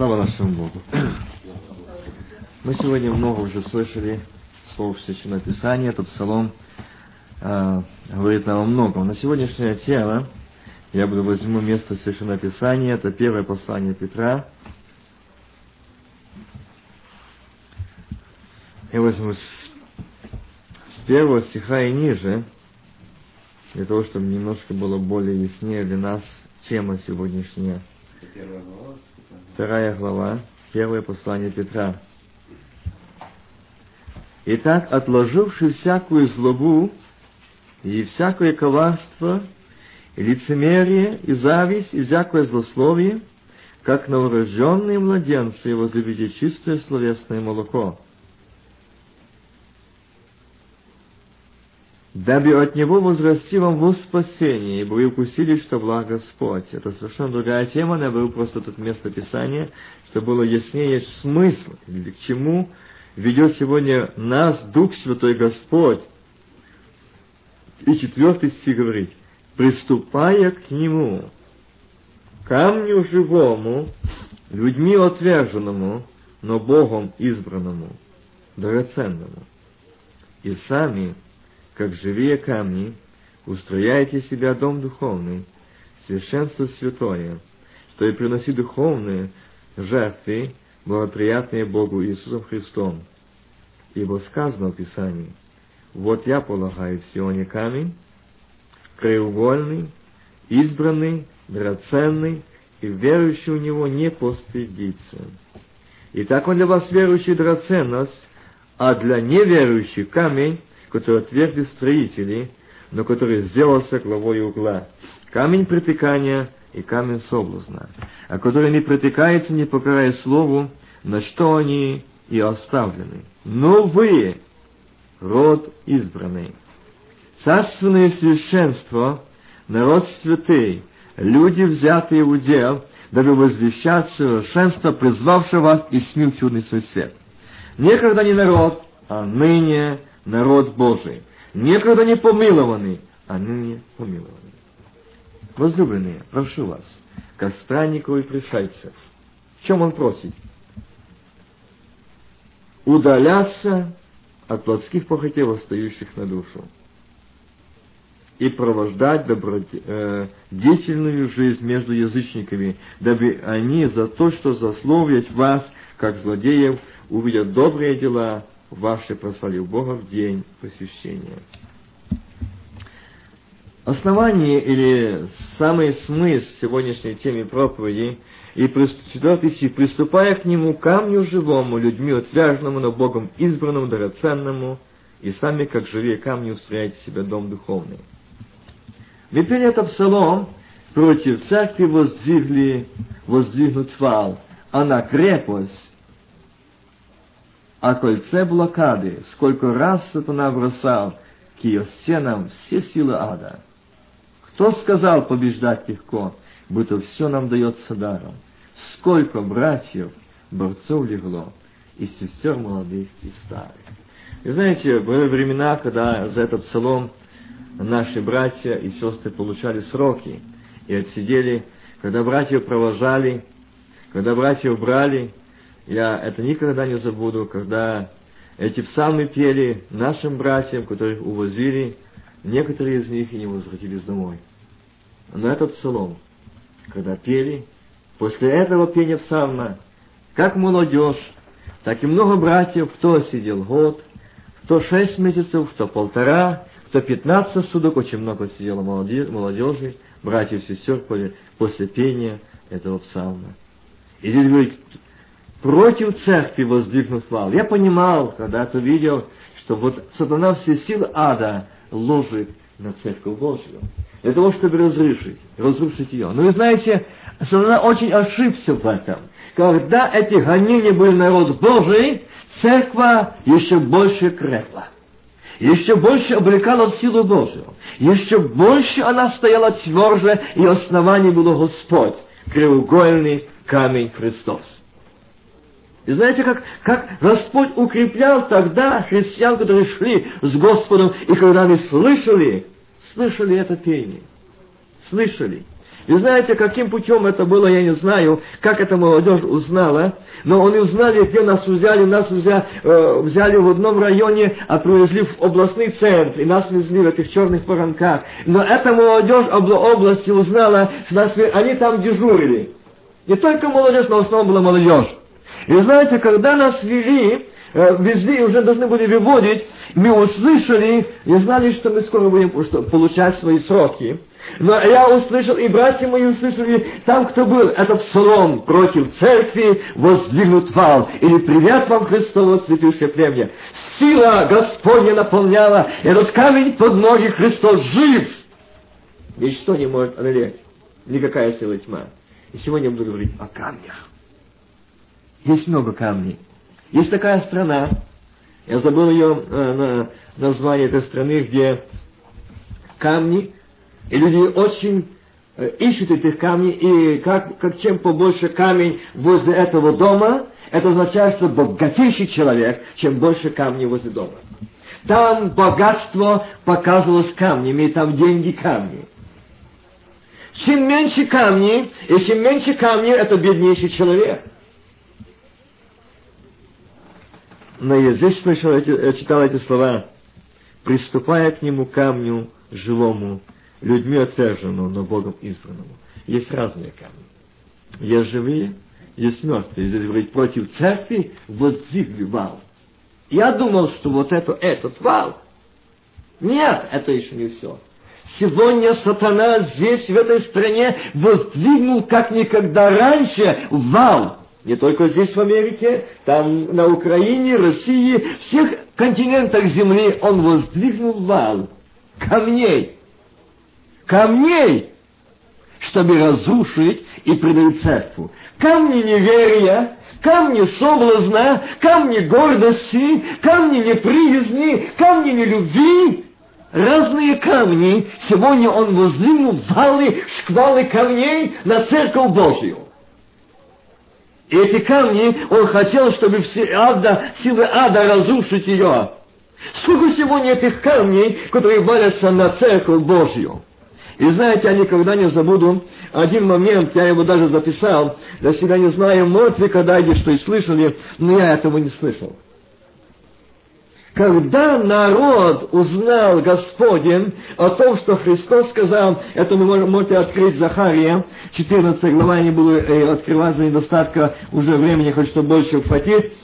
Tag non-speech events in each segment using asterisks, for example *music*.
Слава нашему Богу. Мы сегодня много уже слышали слов Священного Писания. Этот псалом э, говорит нам о многом. На сегодняшнее тело я буду возьму место Священного Писания. Это первое послание Петра. Я возьму с, с первого стиха и ниже, для того, чтобы немножко было более яснее для нас тема сегодняшняя. Вторая глава, первое послание Петра. Итак, отложивши всякую злобу и всякое коварство, и лицемерие, и зависть, и всякое злословие, как новорожденные младенцы, возлюбите чистое словесное молоко, дабы от него возрасти вам во спасение, ибо вы укусили, что благ Господь. Это совершенно другая тема, но я беру просто тут место Писания, чтобы было яснее смысл, к чему ведет сегодня нас Дух Святой Господь. И четвертый стих говорит, приступая к Нему, камню живому, людьми отверженному, но Богом избранному, драгоценному, и сами как живые камни, устрояйте себя дом духовный, священство святое, что и приноси духовные жертвы, благоприятные Богу Иисусом Христом. Ибо сказано в Писании, «Вот я полагаю в Сионе камень, краеугольный, избранный, драгоценный, и верующий в него не постыдится». Итак, он для вас верующий драгоценность, а для неверующих камень, который отвергли строители, но который сделался главой угла. Камень притыкания и камень соблазна, а который не притыкается, не покоряя слову, на что они и оставлены. Но вы, род избранный, царственное священство, народ святый, люди, взятые в удел, дабы возвещать совершенство, призвавшего вас и смил чудный свой свет. Некогда не народ, а ныне народ Божий, некогда не помилованный, а ныне помилованный. Возлюбленные, прошу вас, как странников и пришельцев, в чем он просит? Удаляться от плотских похотей, восстающих на душу, и провождать добродетельную э, жизнь между язычниками, дабы они за то, что засловят вас, как злодеев, увидят добрые дела ваше прославив Бога в день посвящения. Основание или самый смысл сегодняшней темы проповеди и четвертый стих, приступая к нему камню живому, людьми отвяжному, но Богом избранному, драгоценному, и сами, как живые камни, устрояйте себе дом духовный. Мы пели это псалом, против церкви воздвигли, воздвигнут вал, она крепость, о кольце блокады, сколько раз сатана бросал к ее стенам все силы ада. Кто сказал побеждать легко, будто все нам дается даром? Сколько братьев, борцов легло, и сестер молодых и старых. И знаете, были времена, когда за этот псалом наши братья и сестры получали сроки и отсидели, когда братьев провожали, когда братьев брали, я это никогда не забуду, когда эти псалмы пели нашим братьям, которых увозили, некоторые из них и не возвратились домой. Но этот псалом, когда пели, после этого пения псалма, как молодежь, так и много братьев, кто сидел год, кто шесть месяцев, кто полтора, кто пятнадцать суток, очень много сидело молодежи, братьев и сестер после пения этого псалма. И здесь говорит, против церкви воздвигнут вал. Я понимал, когда-то видел, что вот сатана все силы ада ложит на церковь Божью. Для того, чтобы разрушить, разрушить ее. Но вы знаете, сатана очень ошибся в этом. Когда эти гонения были народ Божий, церковь еще больше крепла. Еще больше облекала силу Божию. Еще больше она стояла тверже, и основанием было Господь, кривоугольный камень Христос. И знаете, как, как Господь укреплял тогда христиан, которые шли с Господом, и когда они слышали, слышали это пение, слышали. И знаете, каким путем это было, я не знаю, как эта молодежь узнала, но они узнали, где нас взяли, нас взяли, э, взяли в одном районе, а привезли в областный центр, и нас везли в этих черных воронках. Но эта молодежь обла области узнала, что нас, они там дежурили. Не только молодежь, но в основном была молодежь. И знаете, когда нас вели, э, везли, уже должны были выводить, мы услышали и знали, что мы скоро будем получать свои сроки. Но я услышал, и братья мои услышали, там кто был, это псалом против церкви воздвигнут вал. Или привет вам Христово святейшее племя. Сила Господня наполняла, этот камень под ноги Христос жив. Ничто не может одолеть. Никакая сила тьма. И сегодня я буду говорить о камнях. Есть много камней. Есть такая страна, я забыл ее э, на, название этой страны, где камни, и люди очень э, ищут этих камней, и как, как чем побольше камень возле этого дома, это означает, что богатейший человек, чем больше камней возле дома. Там богатство показывалось камнями, и там деньги камни. Чем меньше камней, и чем меньше камней, это беднейший человек. Но я здесь слышал, эти, читал эти слова. «Приступая к нему камню живому, людьми отверженному, но Богом избранному». Есть разные камни. Есть живые, есть мертвые. Здесь говорить против церкви воздвигли вал. Я думал, что вот это, этот вал. Нет, это еще не все. Сегодня сатана здесь, в этой стране, воздвигнул как никогда раньше вал. Не только здесь, в Америке, там на Украине, России, всех континентах Земли он воздвигнул вал камней. Камней, чтобы разрушить и предать церкву. Камни неверия, камни соблазна, камни гордости, камни неприязни, камни нелюбви, разные камни. Сегодня он воздвигнул валы, шквалы камней на церковь Божью. И эти камни, он хотел, чтобы все ада, силы ада разрушить ее. Сколько сегодня этих камней, которые валятся на церковь Божью. И знаете, я никогда не забуду один момент, я его даже записал, для себя не знаю, может ли когда-нибудь что и слышали, но я этого не слышал. Когда народ узнал Господень о том, что Христос сказал, это вы можете открыть Захария, 14 глава, не буду э, открывать за недостатка уже времени, хоть что больше хватит,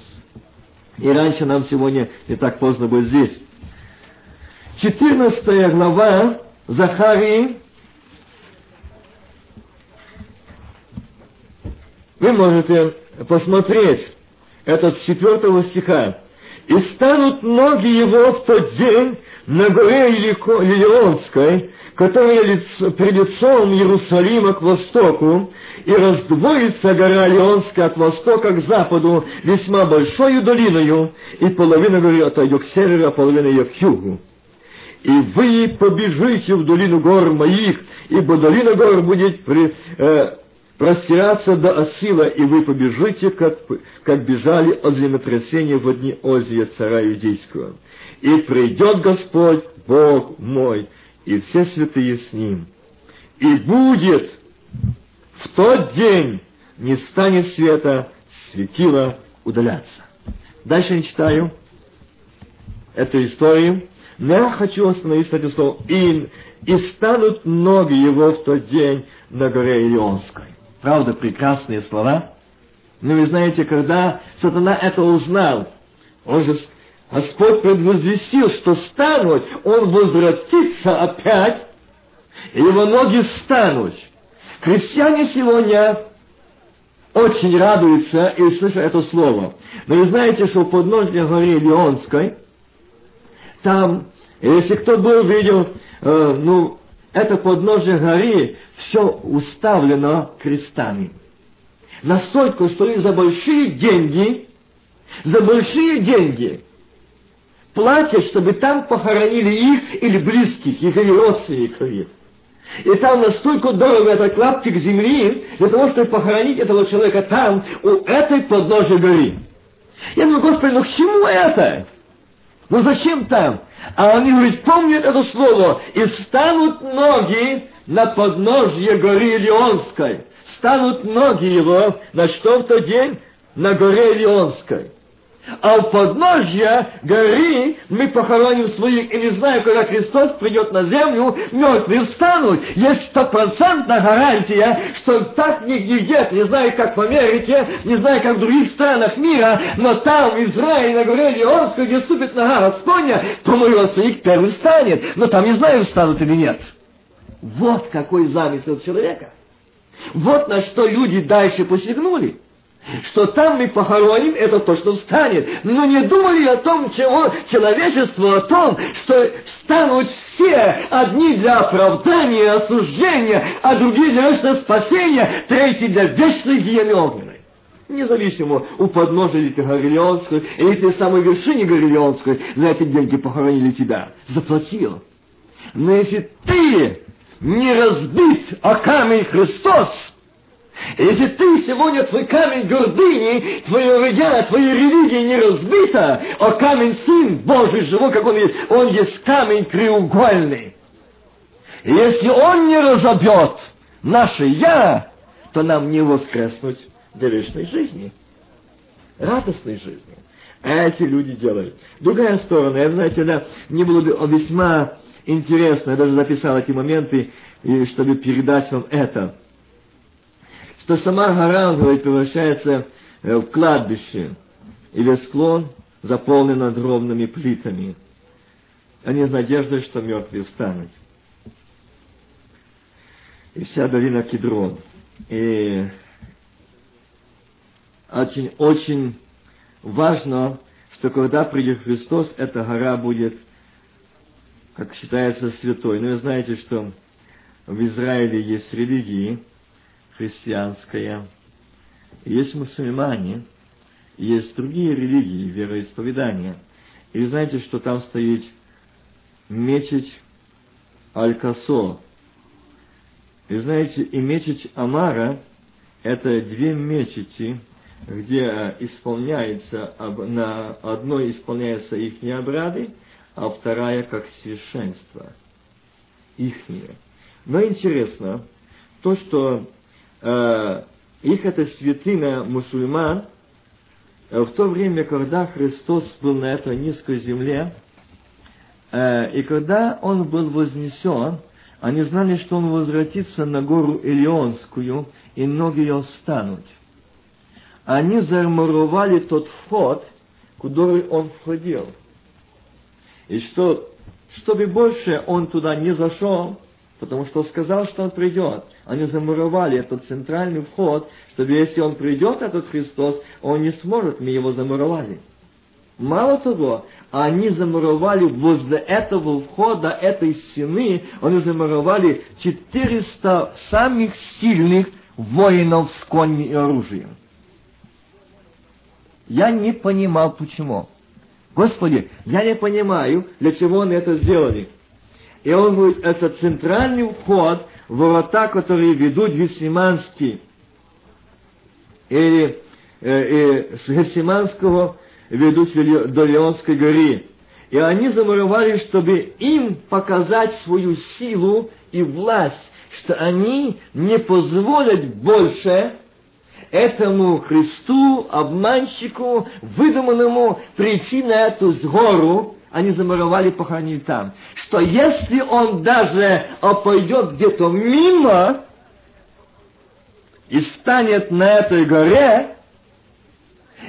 и раньше нам сегодня не так поздно будет здесь. 14 глава Захарии, вы можете посмотреть этот с 4 стиха. И станут ноги его в тот день на горе Лилионской, которая лицо, при лицом Иерусалима к востоку, и раздвоится гора Леонская от востока к западу весьма большою долиною, и половина горы отойдет к северу, а половина ее к югу. И вы побежите в долину гор моих, ибо долина гор будет при, э, простираться до Осила, и вы побежите, как, как бежали от землетрясения в дни Озия, царя Иудейского. И придет Господь, Бог мой, и все святые с Ним. И будет в тот день не станет света, светило удаляться. Дальше я читаю эту историю, но я хочу остановиться на этом слове. И, станут ноги его в тот день на горе Илионской. Правда, прекрасные слова. Но вы знаете, когда сатана это узнал, он же, Господь предвозвестил, что станут, он возвратится опять, и его ноги станут. Крестьяне сегодня очень радуются и слышат это слово. Но вы знаете, что в подножье горе Леонской, там, если кто был, видел, э, ну, это подножие горы все уставлено крестами. Настолько, что и за большие деньги, за большие деньги платят, чтобы там похоронили их или близких, их или родственников их. И там настолько дорого этот клаптик земли, для того, чтобы похоронить этого человека там, у этой подножия горы. Я думаю, Господи, ну к чему это? Ну зачем там? А они говорят, помнят это слово, и станут ноги на подножье горы Леонской. Станут ноги его на что в тот день? На горе Леонской. А у подножья горы мы похороним своих, и не знаю, когда Христос придет на землю, мертвые встанут. Есть стопроцентная гарантия, что так нигде, не знаю, как в Америке, не знаю, как в других странах мира, но там, в Израиле, на горе Леонской, где ступит нога Господня, то мой родственник первый встанет. Но там не знаю, встанут или нет. Вот какой замысел человека. Вот на что люди дальше посягнули что там мы похороним, это то, что встанет. Но не думали о том, чего человечество, о том, что встанут все, одни для оправдания, осуждения, а другие для вечного спасения, третий для вечной гиены огненной. Независимо, у подножия ли ты Горелионскую, или ты в самой вершине Горелионской, за эти деньги похоронили тебя. Заплатил. Но если ты не разбит о камень Христос, если ты сегодня, твой камень гордыни, твое рыдя, твоя религия не разбита, а камень Сын Божий живой, как Он есть, Он есть камень треугольный. И если Он не разобьет наше «я», то нам не воскреснуть до вечной жизни, радостной жизни. А эти люди делают. Другая сторона, я, знаете, да, мне было бы весьма интересно, я даже записал эти моменты, чтобы передать вам это – что сама гора, он говорит, превращается э, в кладбище, или склон заполнен надгробными плитами, не с надеждой, что мертвые встанут. И вся долина Кедрон. И очень, очень важно, что когда придет Христос, эта гора будет, как считается, святой. Но вы знаете, что в Израиле есть религии, христианская, есть мусульмане, есть другие религии, вероисповедания. И знаете, что там стоит мечеть Аль-Касо. И знаете, и мечеть Амара – это две мечети, где исполняется, на одной исполняются их обряды, а вторая как священство. Ихние. Но интересно, то, что Э, их это святыня мусульман, э, в то время, когда Христос был на этой низкой земле, э, и когда Он был вознесен, они знали, что Он возвратится на гору Илионскую, и ноги ее встанут. Они замуровали тот вход, куда Он входил. И что, чтобы больше Он туда не зашел, потому что сказал, что он придет. Они замуровали этот центральный вход, чтобы если он придет, этот Христос, он не сможет, мы его замуровали. Мало того, они замуровали возле этого входа, этой стены, они замуровали 400 самых сильных воинов с коньми и оружием. Я не понимал, почему. Господи, я не понимаю, для чего они это сделали. И он говорит, это центральный вход, ворота, которые ведут в Гефсиманский. Или э, э, с Гефсиманского ведут до Леонской горы. И они замуровали, чтобы им показать свою силу и власть, что они не позволят больше этому Христу, обманщику, выдуманному прийти на эту гору, они замуровали, похоронили там. Что если он даже пойдет где-то мимо и станет на этой горе,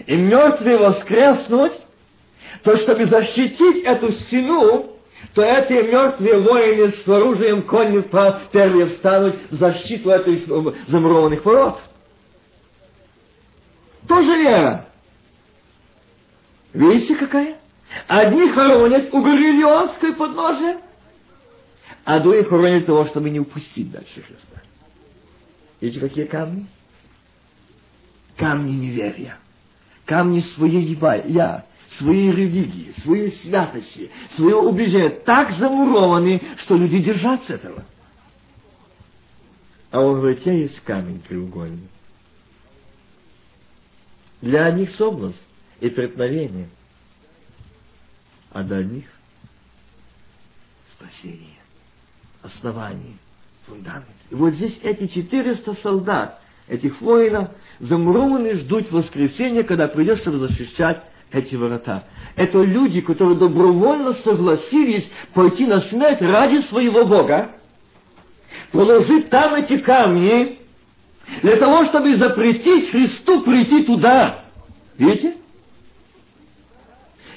и мертвые воскреснуть, то чтобы защитить эту стену, то эти мертвые воины с оружием конни первые встанут в защиту этих замурованных ворот. Тоже вера. Видите, какая? Одни хоронят у горы Леонской подножия, а другие хоронят того, чтобы не упустить дальше Христа. Видите, какие камни? Камни неверия. Камни своей я, своей религии, своей святости, своего убеждения так замурованы, что люди держатся этого. А он говорит, я есть камень треугольный. Для одних соблазн и преткновение, а для них спасение, основание. фундамент. И вот здесь эти 400 солдат, этих воинов, замурованы ждут воскресенья, когда придет, чтобы защищать эти ворота. Это люди, которые добровольно согласились пойти на смерть ради своего Бога, положить там эти камни, для того, чтобы запретить Христу прийти туда. Видите?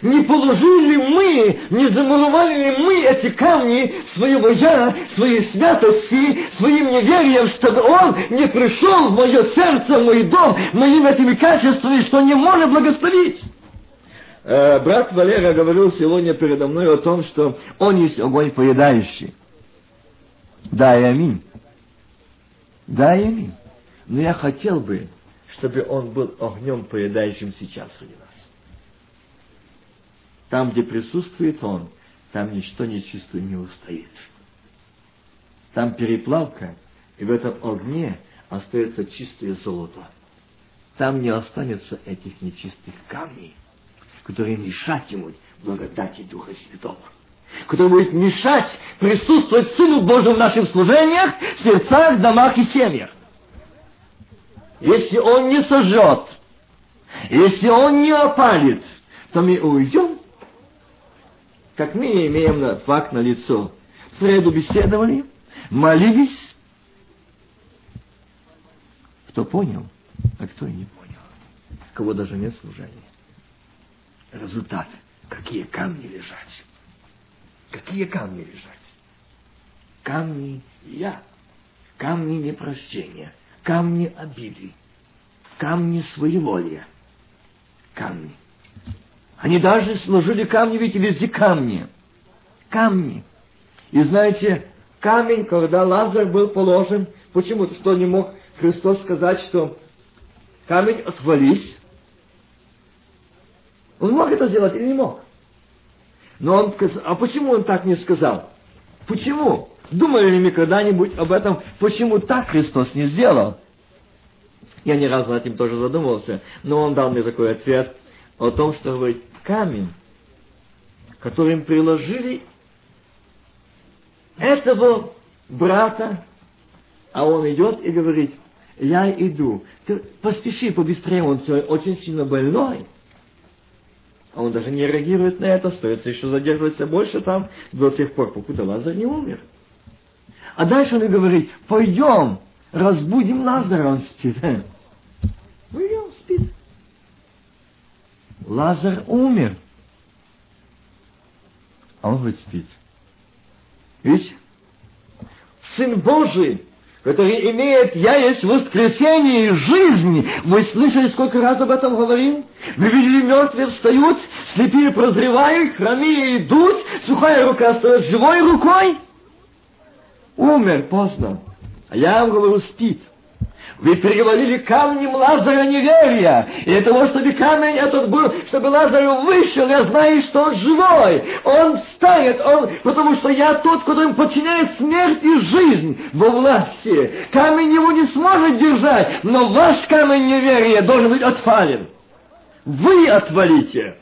Не положили ли мы, не замуровали ли мы эти камни своего я, своей святости, своим неверием, чтобы он не пришел в мое сердце, в мой дом, моими этими качествами, что не может благословить? Э, брат Валера говорил сегодня передо мной о том, что он есть огонь поедающий. Да и аминь. Да и аминь. Но я хотел бы, чтобы он был огнем поедающим сейчас среди нас. Там, где присутствует он, там ничто нечистое не устоит. Там переплавка, и в этом огне остается чистое золото. Там не останется этих нечистых камней, которые мешать ему благодати Духа Святого который будет мешать присутствовать Сыну Божьему в наших служениях, сердцах, домах и семьях. Если он не сожжет, если он не опалит, то мы уйдем, как мы имеем факт на лицо. В среду беседовали, молились. Кто понял, а кто и не понял. Кого даже нет служения. Результат. Какие камни лежать. Какие камни лежать? Камни я. Камни непрощения камни обиды, камни своеволия, камни. Они даже сложили камни, видите, везде камни. Камни. И знаете, камень, когда Лазарь был положен, почему-то, что не мог Христос сказать, что камень отвались. Он мог это сделать или не мог? Но он, а почему он так не сказал? Почему? Думали ли мы когда-нибудь об этом, почему так Христос не сделал? Я ни разу над этим тоже задумывался, но он дал мне такой ответ о том, что говорит, камень, которым приложили этого брата, а он идет и говорит, я иду, ты поспеши побыстрее, он очень сильно больной. А он даже не реагирует на это, остается еще задерживается больше там, до тех пор, покуда Лазарь не умер. А дальше он говорит, пойдем, разбудим Лазаря, он спит. *laughs* Пойдем, спит. Лазарь умер. А он говорит, спит. Видите? Сын Божий, который имеет «Я есть воскресение и жизнь». Вы слышали, сколько раз об этом говорил? Вы видели, мертвые встают, слепые прозревают, хромые идут, сухая рука остается живой рукой – умер поздно. А я вам говорю, спит. Вы переговорили камнем Лазаря неверия. И для того, чтобы камень этот был, чтобы Лазарь вышел, я знаю, что он живой. Он встанет, он, потому что я тот, который подчиняет смерть и жизнь во власти. Камень его не сможет держать, но ваш камень неверия должен быть отвален. Вы отвалите.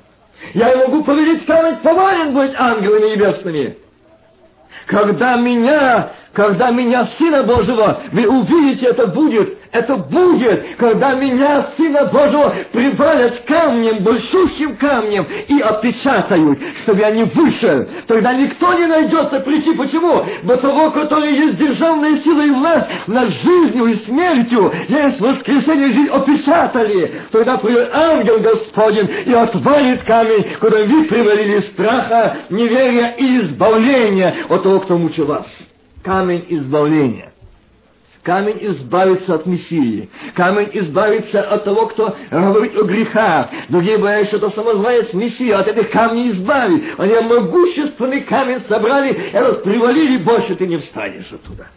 Я могу повелить камень повален быть ангелами небесными. Когда меня когда меня, Сына Божьего, вы увидите, это будет, это будет, когда меня, Сына Божьего, привалят камнем, большущим камнем и опечатают, чтобы я не вышел. Тогда никто не найдется прийти. Почему? До того, который есть державная сила и власть над жизнью и смертью, есть воскресенье жизнь опечатали. Тогда придет ангел Господень и отвалит камень, куда вы привалили страха, неверия и избавления от того, кто мучил вас камень избавления. Камень избавится от Мессии. Камень избавится от того, кто говорит о грехах. Другие боятся, что самозванец Мессия от этих камней избавит. Они могущественный камень собрали, и этот привалили, больше ты не встанешь оттуда.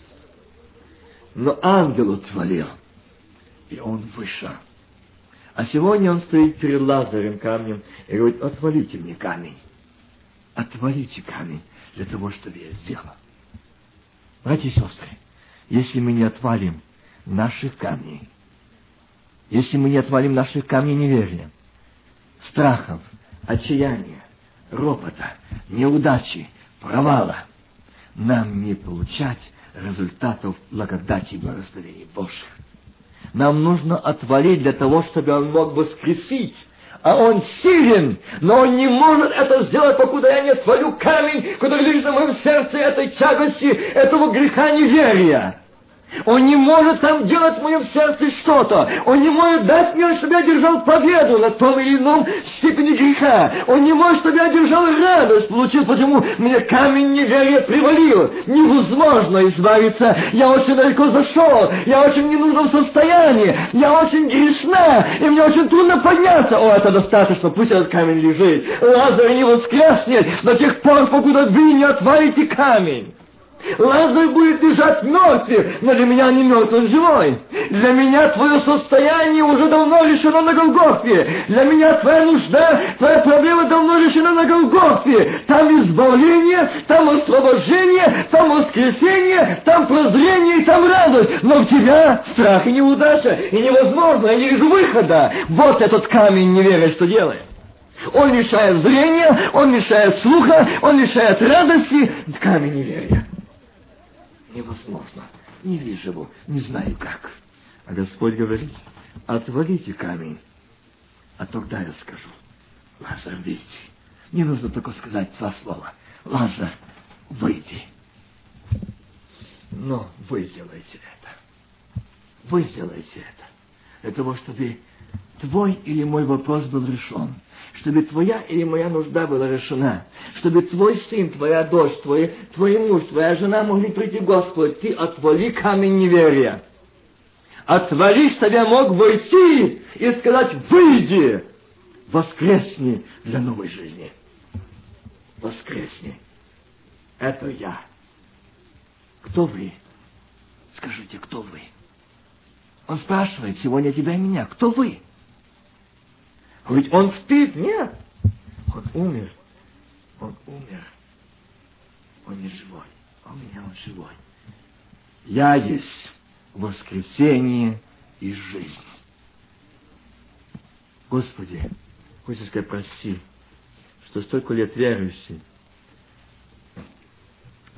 Но ангел отвалил, и он вышел. А сегодня он стоит перед Лазарем камнем и говорит, отвалите мне камень. Отвалите камень для того, чтобы я сделал. Братья и сестры, если мы не отвалим наших камней, если мы не отвалим наших камней неверия, страхов, отчаяния, ропота, неудачи, провала, нам не получать результатов благодати и благословений Божьих. Нам нужно отвалить для того, чтобы Он мог воскресить. А Он силен, но Он не может это сделать, покуда я не отвалю камень, который лежит на моем сердце этой тягости, этого греха неверия. Он не может там делать в моем сердце что-то. Он не может дать мне, чтобы я держал победу на том или ином степени греха. Он не может, чтобы я держал радость, получил, потому мне камень неверия привалил. Невозможно избавиться. Я очень далеко зашел. Я очень в ненужном состоянии. Я очень грешна. И мне очень трудно подняться. О, это достаточно. Пусть этот камень лежит. Лазарь не воскреснет до тех пор, покуда вы не отвалите камень. Лазарь будет лежать мертвым, но для меня не мертв, он живой. Для меня твое состояние уже давно решено на Голгофе. Для меня твоя нужда, твоя проблема давно решена на Голгофе. Там избавление, там освобождение, там воскресение, там прозрение и там радость. Но в тебя страх и неудача, и невозможно, я не вижу выхода. Вот этот камень неверия что делает. Он лишает зрения, он лишает слуха, он лишает радости. Камень неверия невозможно. Не вижу его, не знаю как. А Господь говорит, отвалите камень, а тогда я скажу, Лазар, выйди. Не нужно только сказать два слова. Лазар, выйди. Но вы сделаете это. Вы сделаете это. Для того, чтобы твой или мой вопрос был решен чтобы твоя или моя нужда была решена, чтобы твой сын, твоя дочь, твой, твой муж, твоя жена могли прийти к Господу, ты отвали камень неверия. Отвали, чтобы я мог войти и сказать, выйди, воскресни для новой жизни. Воскресни. Это я. Кто вы? Скажите, кто вы? Он спрашивает сегодня тебя и меня. Кто вы? Ведь он спит? Нет. Он умер. Он умер. Он не живой. У меня он живой. Я есть воскресение и жизнь. Господи, хочется сказать, прости, что столько лет верующий.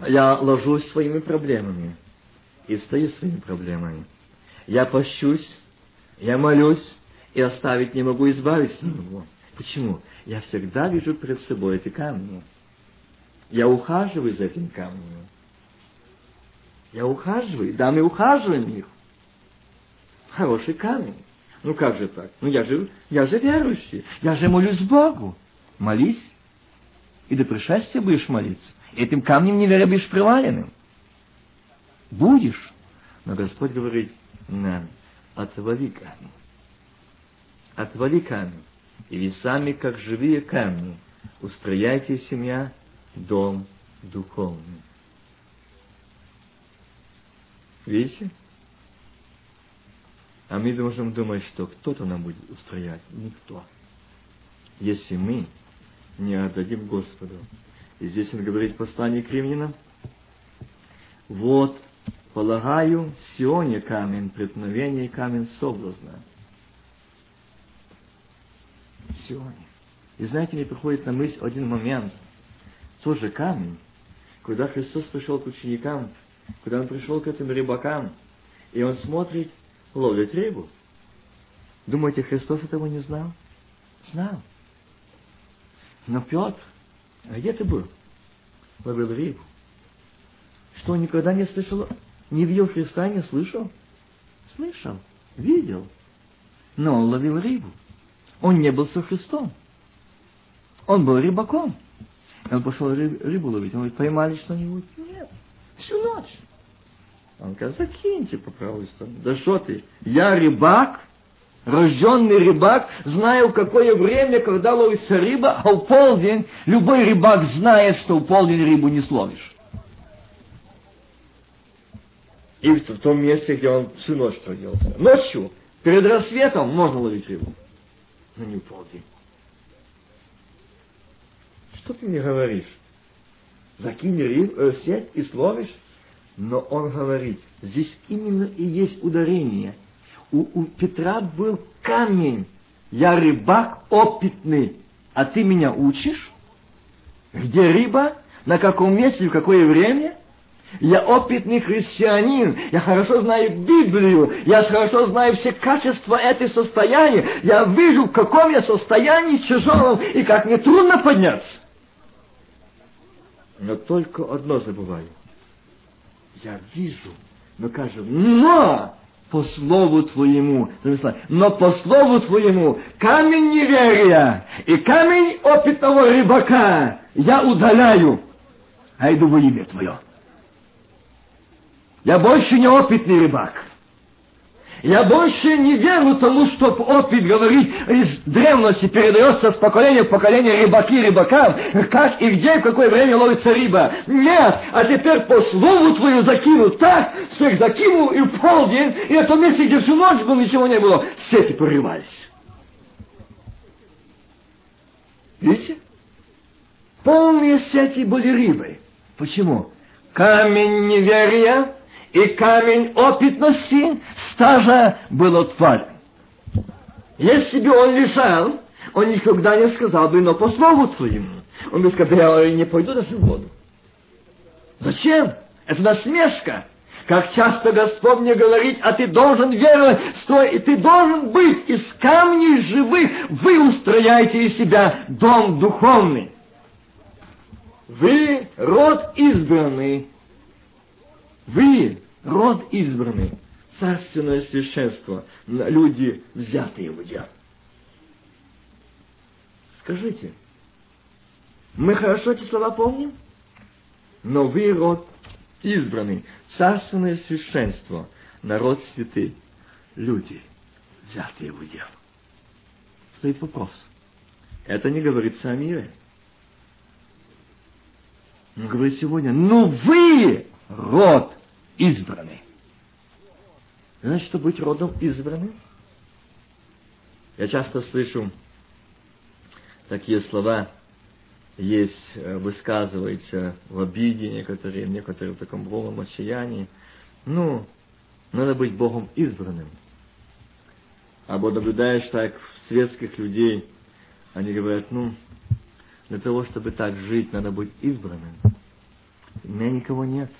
Я ложусь своими проблемами и встаю своими проблемами. Я пощусь, я молюсь, и оставить не могу, избавиться от него. Почему? Я всегда вижу перед собой эти камни. Я ухаживаю за этим камнем. Я ухаживаю, да, мы ухаживаем их. Хороший камень. Ну как же так? Ну я же, я же верующий, я же молюсь Богу. Молись, и до пришествия будешь молиться. Этим камнем неверия будешь приваленным. Будешь. Но Господь говорит отвали камень отвали камень, и вы сами, как живые камни, устрояйте семья, дом духовный. Видите? А мы можем думать, что кто-то нам будет устроять. Никто. Если мы не отдадим Господу. И здесь он говорит в послании к римлянам, вот, полагаю, Сионе камень преткновения камень соблазна – Сионе. И знаете, мне приходит на мысль один момент. Тоже камень. Когда Христос пришел к ученикам, когда Он пришел к этим рыбакам, и Он смотрит, ловит рыбу. Думаете, Христос этого не знал? Знал. Но Петр, а где ты был? Ловил рыбу. Что, он никогда не слышал, не видел Христа, не слышал? Слышал, видел. Но он ловил рыбу. Он не был со Христом. Он был рыбаком. Он пошел рыбу ловить. Он говорит, поймали что-нибудь? Нет. Всю ночь. Он говорит, закиньте по правую сторону. Да что ты? Я рыбак, рожденный рыбак, знаю, какое время, когда ловится рыба, а в полдень любой рыбак знает, что в полдень рыбу не словишь. И в том месте, где он всю ночь трудился. Ночью, перед рассветом, можно ловить рыбу но не в полдень. Что ты мне говоришь? Закинь рыб, э, сеть и словишь? Но он говорит, здесь именно и есть ударение. У, у Петра был камень. Я рыбак опытный, а ты меня учишь? Где рыба? На каком месте, в какое время? Я опытный христианин, я хорошо знаю Библию, я хорошо знаю все качества этой состояния, я вижу, в каком я состоянии тяжелом и как мне трудно подняться. Но только одно забываю. Я вижу, но кажу, но по слову Твоему, но по слову Твоему камень неверия и камень опытного рыбака я удаляю, а иду во имя Твое. Я больше не опытный рыбак. Я больше не верю тому, что опыт говорит из древности, передается с поколения в поколение рыбаки рыбакам, как и где, в какое время ловится рыба. Нет, а теперь по слову твою закинул так, что их закинул и в полдень, и это месте, где всю ночь был, ничего не было, сети порывались. Видите? Полные сети были рыбой. Почему? Камень неверия и камень опытности стажа был отвален. Если бы он лежал, он никогда не сказал бы, но по слову твоему. Он бы сказал, я не пойду в воду. Зачем? Это насмешка. Как часто Господь мне говорит, а ты должен веровать, стой, и ты должен быть из камней живых. Вы устрояете из себя дом духовный. Вы род избранный. Вы род избранный, царственное священство, люди, взятые в удел. Скажите, мы хорошо эти слова помним? Но вы род избранный, царственное священство, народ святый, люди, взятые в удел. Стоит вопрос. Это не говорится о мире. Он говорит сегодня, ну вы род избранный. Значит, что быть родом избранным? Я часто слышу такие слова, есть, э, высказываются в обиде некоторые, некоторые в таком голом отчаянии. Ну, надо быть Богом избранным. Або наблюдаешь так светских людей, они говорят, ну, для того, чтобы так жить, надо быть избранным. У меня никого нет.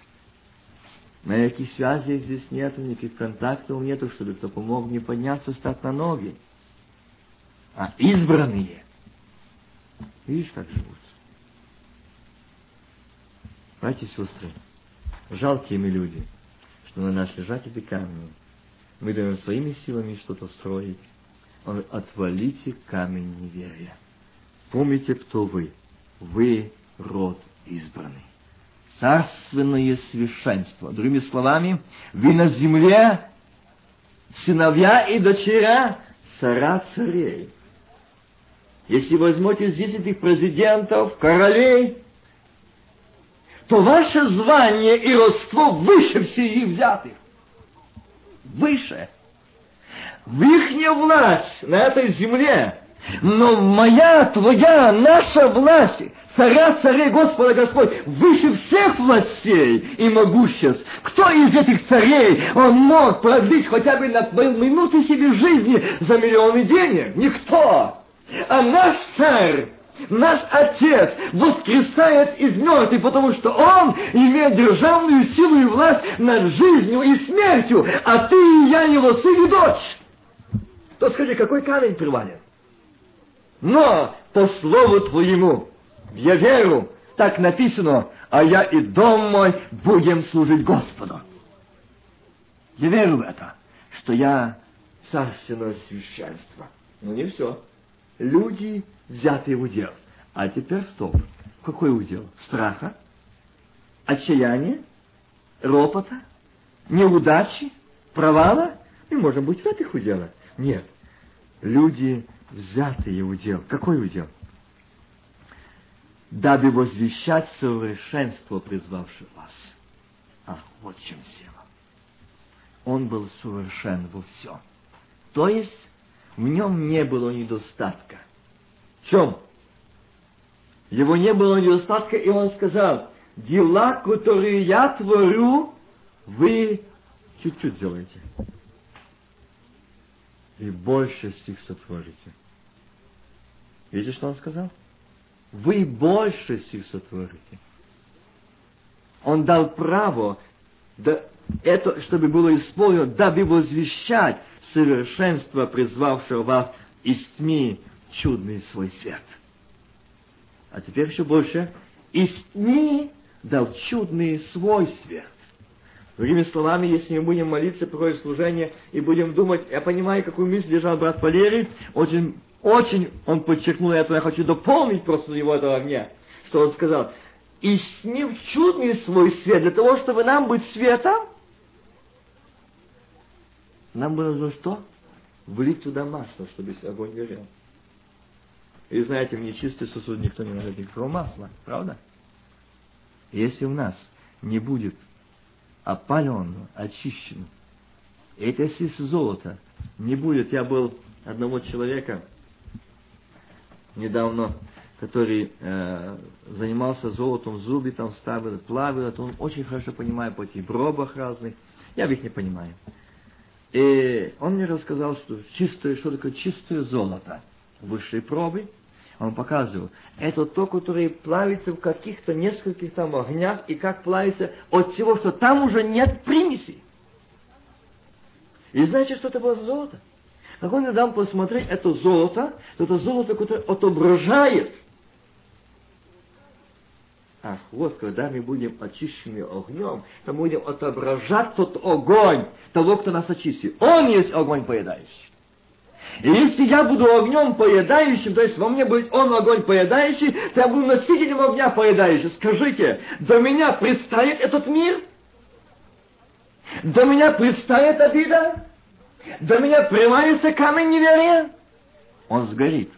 Никаких связей здесь нету, никаких контактов нету, чтобы кто помог мне подняться, стать на ноги. А избранные, видишь, как живут. Братья и сестры, жалкие мы люди, что на нас лежат эти камни. Мы даем своими силами что-то строить. Отвалите камень неверия. Помните, кто вы. Вы род избранный царственное священство. Другими словами, вы на земле сыновья и дочеря цара царей. Если возьмете здесь этих президентов, королей, то ваше звание и родство выше всех взятых. Выше. В ихняя власть на этой земле, но моя, твоя, наша власть царя царей Господа Господь, выше всех властей и могуществ. Кто из этих царей он мог продлить хотя бы на минуты себе жизни за миллионы денег? Никто. А наш царь, наш Отец воскресает из мертвых, потому что Он имеет державную силу и власть над жизнью и смертью, а ты и я его сын и дочь. То скажи, какой камень привален? Но по слову твоему я верю, так написано, а я и дом мой будем служить Господу. Я верю в это, что я царственное священство. Но не все. Люди взяты в удел. А теперь стоп. Какой удел? Страха? Отчаяния? Ропота? Неудачи? Провала? Мы можем быть в этих уделах. Нет. Люди взятые удел. Какой удел? дабы возвещать совершенство призвавших вас. А, вот чем сила. Он был совершен во всем. То есть в нем не было недостатка. В чем? Его не было недостатка, и он сказал, дела, которые я творю, вы чуть-чуть сделаете. И больше стих сотворите. Видите, что он сказал? вы больше сих сотворите. Он дал право, да, это, чтобы было исполнено, дабы возвещать совершенство призвавшего вас из тьмы чудный свой свет. А теперь еще больше. Из тьмы дал чудный свой свет. Другими словами, если мы будем молиться, приходит служение, и будем думать, я понимаю, какую мысль держал брат Валерий, очень, очень он подчеркнул это, я хочу дополнить просто его этого огня, что он сказал, и с ним чудный свой свет, для того, чтобы нам быть светом, нам было нужно что? Влить туда масло, чтобы огонь горел. И знаете, в нечистый сосуд никто не налит никакого масла, правда? Если у нас не будет опаленного, очищенного, это сис золота не будет. Я был одного человека недавно, который э, занимался золотом, зубы там ставил, плавил, он очень хорошо понимает по этих пробах разных. Я их не понимаю. И он мне рассказал, что чистое, что такое чистое золото, высшие пробы, он показывал. Это то, которое плавится в каких-то нескольких там огнях, и как плавится от всего, что там уже нет примеси. И знаете, что это было золото? Как он дам посмотреть это золото, то это золото, которое отображает. Ах, вот когда мы будем очищены огнем, то мы будем отображать тот огонь того, кто нас очистил. Он есть огонь поедающий. И если я буду огнем поедающим, то есть во мне будет он огонь поедающий, то я буду носителем огня поедающим. Скажите, до меня предстоит этот мир? До меня предстоит обида? До меня прямается камень неверия? Он сгорит.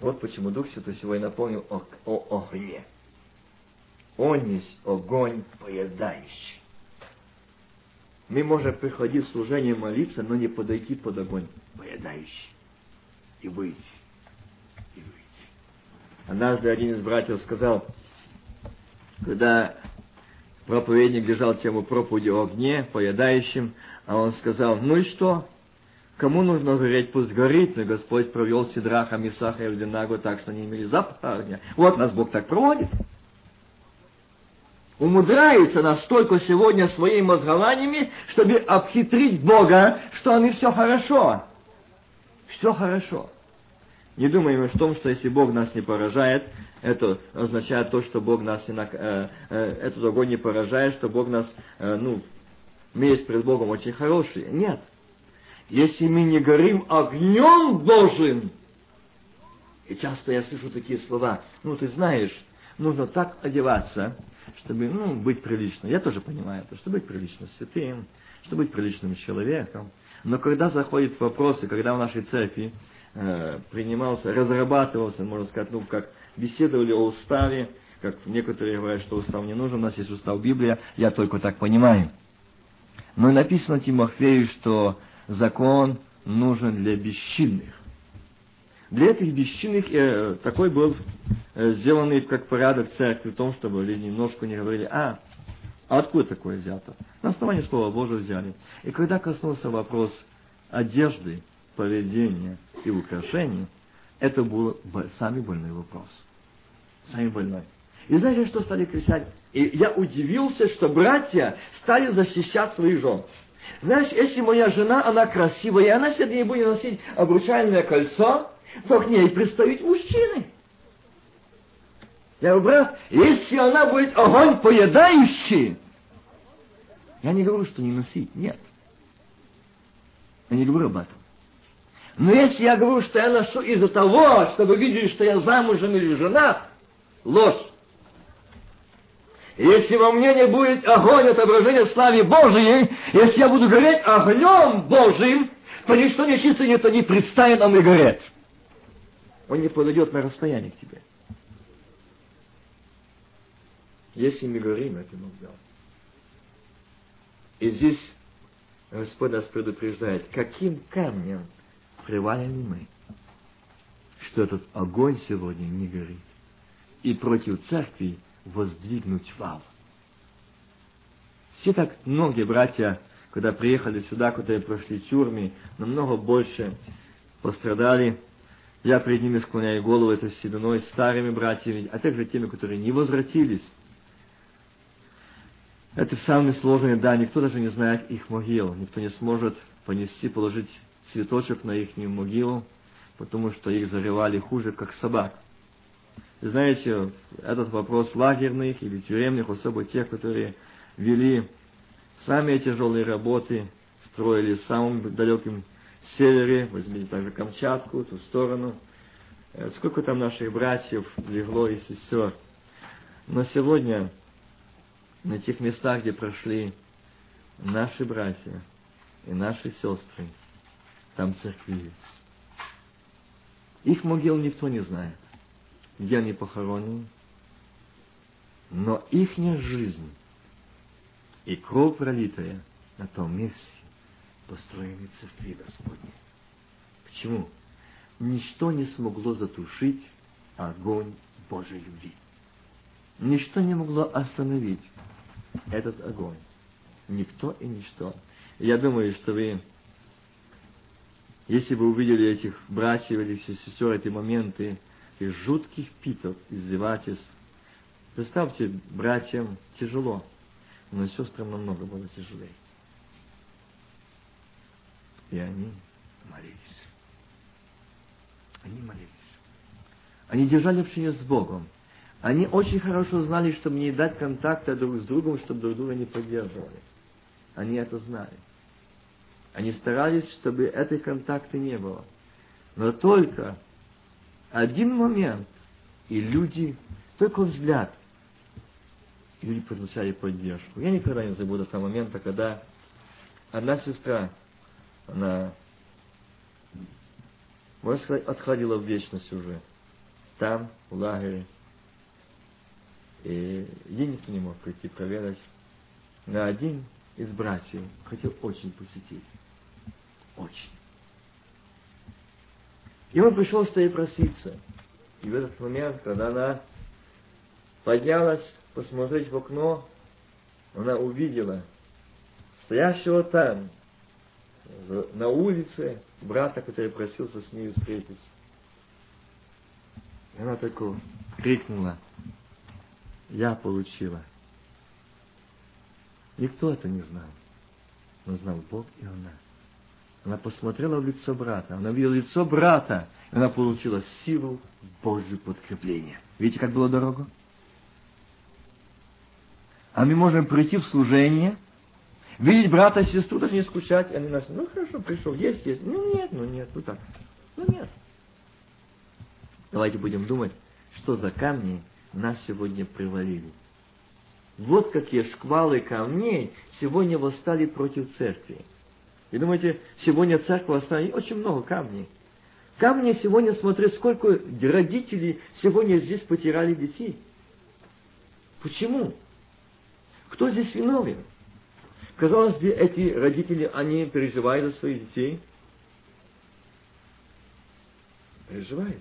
Вот почему Дух Святой сегодня напомнил о, о огне. Он есть огонь поедающий. Мы можем приходить в служение молиться, но не подойти под огонь поедающий. И выйти. И выйти. Однажды один из братьев сказал, когда проповедник держал тему проповеди о огне, поедающем, а он сказал, ну и что? Кому нужно гореть, пусть горит, но Господь провел Сидраха, Мисаха и Авдинагу так, что они имели запах огня. Вот нас Бог так проводит умудряются настолько сегодня своими мозгованиями, чтобы обхитрить Бога, что они все хорошо. Все хорошо. Не думаем в том, что если Бог нас не поражает, это означает то, что Бог нас не нак... э, э, этот огонь не поражает, что Бог нас, э, ну, мы есть перед Богом очень хорошие. Нет. Если мы не горим огнем Божьим, и часто я слышу такие слова, ну, ты знаешь, нужно так одеваться, чтобы ну, быть прилично. Я тоже понимаю это, чтобы быть прилично святым, чтобы быть приличным человеком. Но когда заходят вопросы, когда в нашей церкви принимался, разрабатывался, можно сказать, ну, как беседовали о уставе, как некоторые говорят, что устав не нужен, у нас есть устав Библия, я только так понимаю. Но написано Тимофею, что закон нужен для бесчинных. Для этих бесчинных э, такой был э, сделанный как порядок церкви в том, чтобы люди немножко не говорили, а, а откуда такое взято? На основании Слова Божьего взяли. И когда коснулся вопрос одежды, поведения и украшений, это был самый больной вопрос. Самый больной. И знаете, что стали кричать? И я удивился, что братья стали защищать своих жен. Знаешь, если моя жена, она красивая, и она сегодня будет носить обручальное кольцо, то к ней пристают мужчины. Я говорю, брат, если она будет огонь поедающий, я не говорю, что не носить, нет. Я не говорю об этом. Но если я говорю, что я ношу из-за того, чтобы видели, что я замужем или жена, ложь. Если во мне не будет огонь отображения славы Божией, если я буду гореть огнем Божьим, то ничто нечистое не, не предстанет нам и гореть он не подойдет на расстояние к тебе. Если мы говорим этим огнем. И здесь Господь нас предупреждает, каким камнем привалили мы, что этот огонь сегодня не горит, и против церкви воздвигнуть вал. Все так многие братья, когда приехали сюда, которые прошли тюрьмы, намного больше пострадали Я перед ними склоняю голову этой сединой, старыми братьями, а также теми, которые не возвратились. Это самый сложный, да, никто даже не знает их могил. Никто не сможет понести, положить цветочек на их могилу, потому что их заревали хуже, как собак. знаете, этот вопрос лагерных или тюремных, особо тех, которые вели самые тяжелые работы, строили в самом далеком севере, возьмите также Камчатку, ту сторону. Э, сколько там наших братьев легло и сестер. Но сегодня на тех местах, где прошли наши братья и наши сестры, там церкви есть. Их могил никто не знает, где они похоронены, но ихняя жизнь и кровь пролитая на том месте построены церкви Господни. Почему? Ничто не смогло затушить огонь Божьей любви. Ничто не могло остановить этот огонь. Никто и ничто. Я думаю, что вы, если бы увидели этих братьев или сестер, эти моменты, этих жутких питов, издевательств, представьте, братьям тяжело, но сестрам намного было тяжелее. И они молились. Они молились. Они держали общение с Богом. Они очень хорошо знали, чтобы не дать контакта друг с другом, чтобы друг друга не поддерживали. Они это знали. Они старались, чтобы этих контакта не было. Но только один момент, и люди, только взгляд, люди получали поддержку. Я никогда не забуду того момента, когда одна сестра, она, можно сказать, отходила в вечность уже. Там, в лагере, и ей никто не мог прийти проведать. Но один из братьев хотел очень посетить. Очень. И он пришел с ей проситься. И в этот момент, когда она поднялась посмотреть в окно, она увидела стоящего там, на улице, брата, который просился с ней встретиться. И она такой крикнула, я получила. Никто это не знал. Но знал Бог и она. Она посмотрела в лицо брата. Она видела лицо брата. И она получила силу Божью подкрепления. Видите, как было дорого? А мы можем прийти в служение, видеть брата и сестру, даже не скучать. И они нас, ну хорошо, пришел, есть, есть. Ну нет, ну нет, ну так. Ну нет. Давайте будем думать, что за камни нас сегодня привалили. Вот какие шквалы камней сегодня восстали против церкви. И думаете, сегодня церковь восстала? Очень много камней. Камни сегодня, смотри, сколько родителей сегодня здесь потеряли детей. Почему? Кто здесь виновен? Казалось бы, эти родители, они переживают за своих детей. Переживают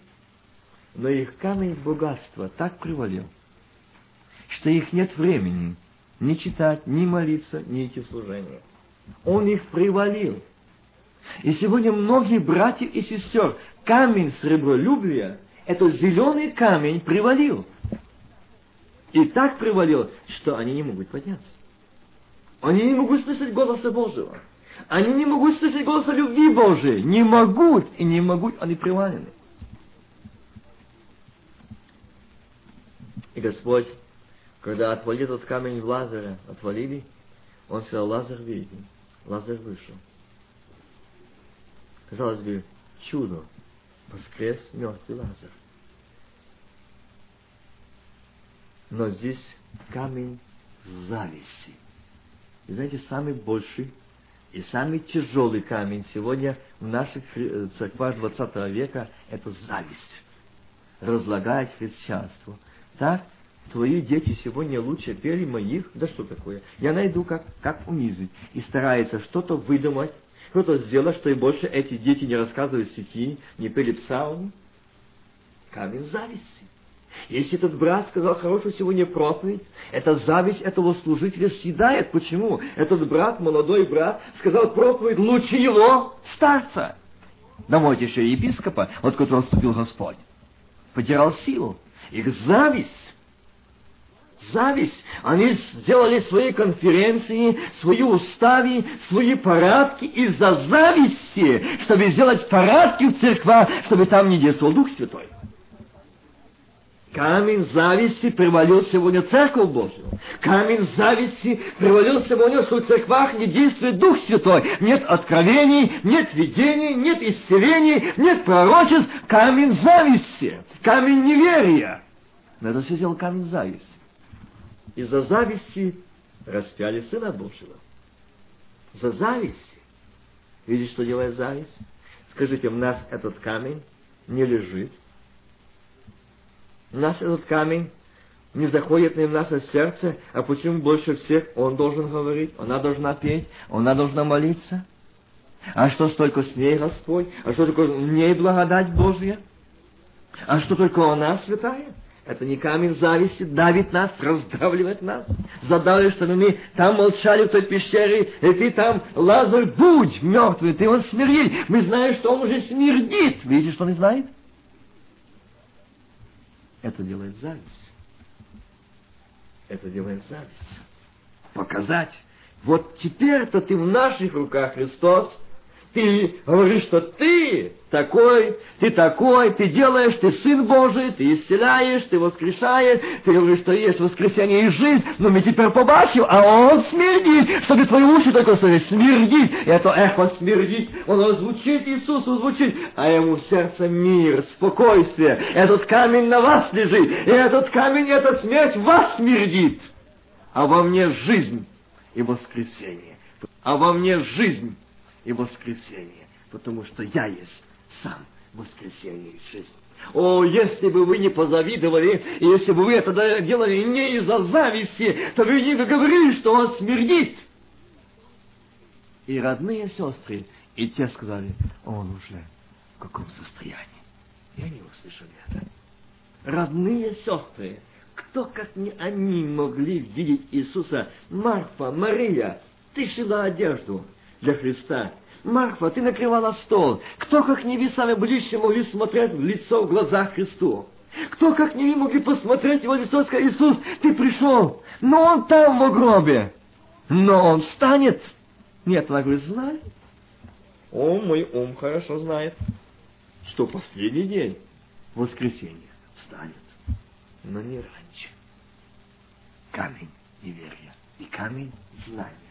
но их камень богатства так привалил, что их нет времени ни читать, ни молиться, ни идти в служение. Он их привалил. И сегодня многие братья и сестер, камень сребролюбия, этот зеленый камень привалил. И так привалил, что они не могут подняться. Они не могут слышать голоса Божьего. Они не могут слышать голоса любви Божией. Не могут и не могут, они привалены. И Господь, когда отвалил этот камень в Лазаря, отвалили, он сказал, Лазар виден, Лазар вышел. Казалось бы, чудо, воскрес мертвый Лазар. Но здесь камень зависти. И знаете, самый больший и самый тяжелый камень сегодня в наших церквах 20 века – это зависть. Разлагает христианство – так, твои дети сегодня лучше пели моих, да что такое? Я найду, как, как унизить. И старается что-то выдумать, что-то сделать, что и больше эти дети не рассказывают сети, не пели псалмы. Камень зависти. Если этот брат сказал хорошую сегодня проповедь, эта зависть этого служителя съедает. Почему? Этот брат, молодой брат, сказал проповедь лучше его старца. Давайте еще епископа, от которого вступил Господь. Потерял силу. Их зависть. Зависть. Они сделали свои конференции, свои устави, свои парадки из-за зависти, чтобы сделать парадки в церквах, чтобы там не действовал Дух Святой. Камень зависти привалил сегодня Церковь Божию. Камень зависти привалил сегодня, что в церквах не действует Дух Святой. Нет откровений, нет видений, нет исцелений, нет пророчеств. Камень зависти, камень неверия. Но это все сделал камень зависти. Из-за зависти распяли Сына Божьего. За зависть. Видите, что делает зависть? Скажите, у нас этот камень не лежит, у нас этот камень не заходит в наше сердце, а почему больше всех он должен говорить, она должна петь, она должна молиться? А что столько с ней Господь? А что только в ней благодать Божья? А что только она святая? Это не камень зависти, давит нас, раздавливает нас. Задали, что мы там молчали в той пещере, и ты там, Лазарь, будь мертвый, ты он смирил. Мы знаем, что он уже смердит. Видите, что он знает? Это делает зависть. Это делает зависть. Показать. Вот теперь-то ты в наших руках, Христос. Ты говоришь, что ты такой, ты такой, ты делаешь, ты Сын Божий, ты исцеляешь, ты воскрешаешь, ты говоришь, что есть воскресение и жизнь, но мы теперь побачим, а Он смердит, чтобы твои уши только слышали, смердит, это эхо смердит, оно звучит, Иисусу звучит, а ему в сердце мир, спокойствие, этот камень на вас лежит, и этот камень, эта смерть вас смердит, а во мне жизнь и воскресение, а во мне жизнь и воскресение, потому что я есть сам воскресение и жизнь. О, если бы вы не позавидовали, если бы вы это делали не из-за зависти, то вы не говорили, что он смердит. И родные сестры, и те сказали, он уже в каком состоянии. И они услышали это. Родные сестры, кто, как не они, могли видеть Иисуса? Марфа, Мария, ты шила одежду для Христа. Марфа, ты накрывала стол. Кто, как не вы, сами ближе могли смотреть в лицо, в глаза Христу? Кто, как не вы, могли посмотреть его лицо сказать, Иисус, ты пришел, но он там в гробе. Но он встанет. Нет, она говорит, знает. О, мой ум хорошо знает, что последний день, воскресенье, встанет. Но не раньше. Камень неверия и камень знания.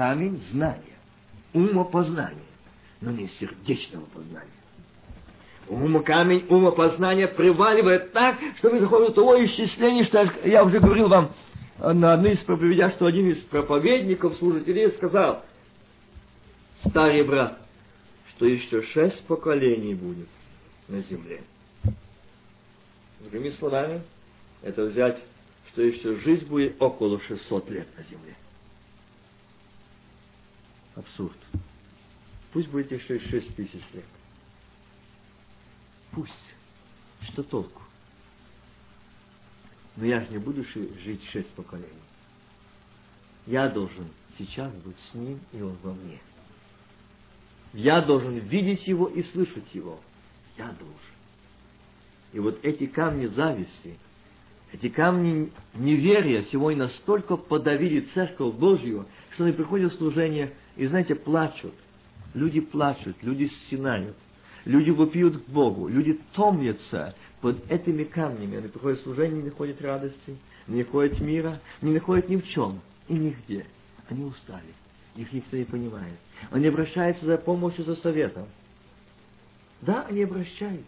Камень знания умопознания, но не сердечного познания. Ум, камень умопознания приваливает так, что мы заходим в того исчисления, что я уже говорил вам на одной из проповедях, что один из проповедников, служителей, сказал, старый брат, что еще шесть поколений будет на земле. Другими словами, это взять, что еще жизнь будет около 600 лет на земле абсурд. Пусть будет еще шесть тысяч лет. Пусть. Что толку? Но я же не буду жить шесть поколений. Я должен сейчас быть с ним, и он во мне. Я должен видеть его и слышать его. Я должен. И вот эти камни зависти, эти камни неверия сегодня настолько подавили Церковь Божью, что они приходят в служение и, знаете, плачут. Люди плачут, люди стенают. Люди вопиют к Богу. Люди томятся под этими камнями. Они приходят в служение, не находят радости, не находят мира, не находят ни в чем и нигде. Они устали. Их никто не понимает. Они обращаются за помощью, за советом. Да, они обращаются.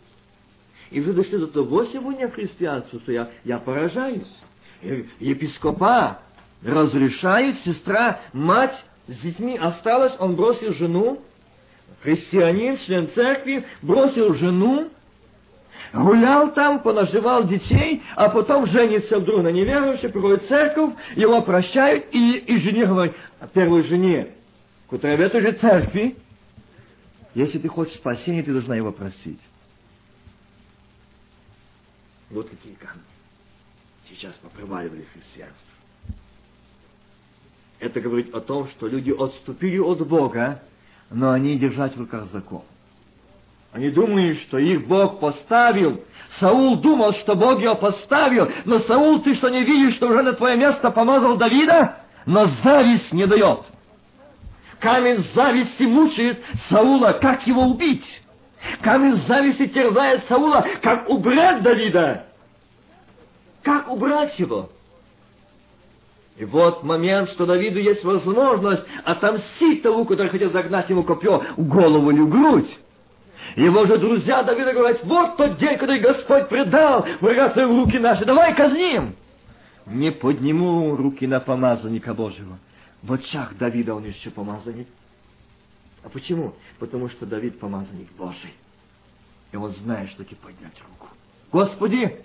И вы дошли до того сегодня христианства, что я, я поражаюсь. Епископа разрешают, сестра, мать с детьми осталась, он бросил жену, христианин, член церкви, бросил жену, гулял там, понаживал детей, а потом женится вдруг на неверующей, приходит в церковь, его прощают, и, и жене говорит, а первой жене, которая в этой же церкви, если ты хочешь спасения, ты должна его простить. Вот какие камни сейчас попроваливали христианство. Это говорит о том, что люди отступили от Бога, но они держать в руках закон. Они думают, что их Бог поставил. Саул думал, что Бог его поставил. Но Саул, ты что не видишь, что уже на твое место помазал Давида? Но зависть не дает. Камень зависти мучает Саула, как его убить? Камень зависти терзает Саула, как убрать Давида. Как убрать его? И вот момент, что Давиду есть возможность отомстить тому, который хотел загнать ему копье в голову или в грудь. Его же друзья Давида говорят, вот тот день, когда Господь предал врага в руки наши, давай казним. Не подниму руки на помазанника Божьего. В очах Давида он еще помазанник. А почему? Потому что Давид помазанник Божий. И он знает, что таки поднять руку. Господи,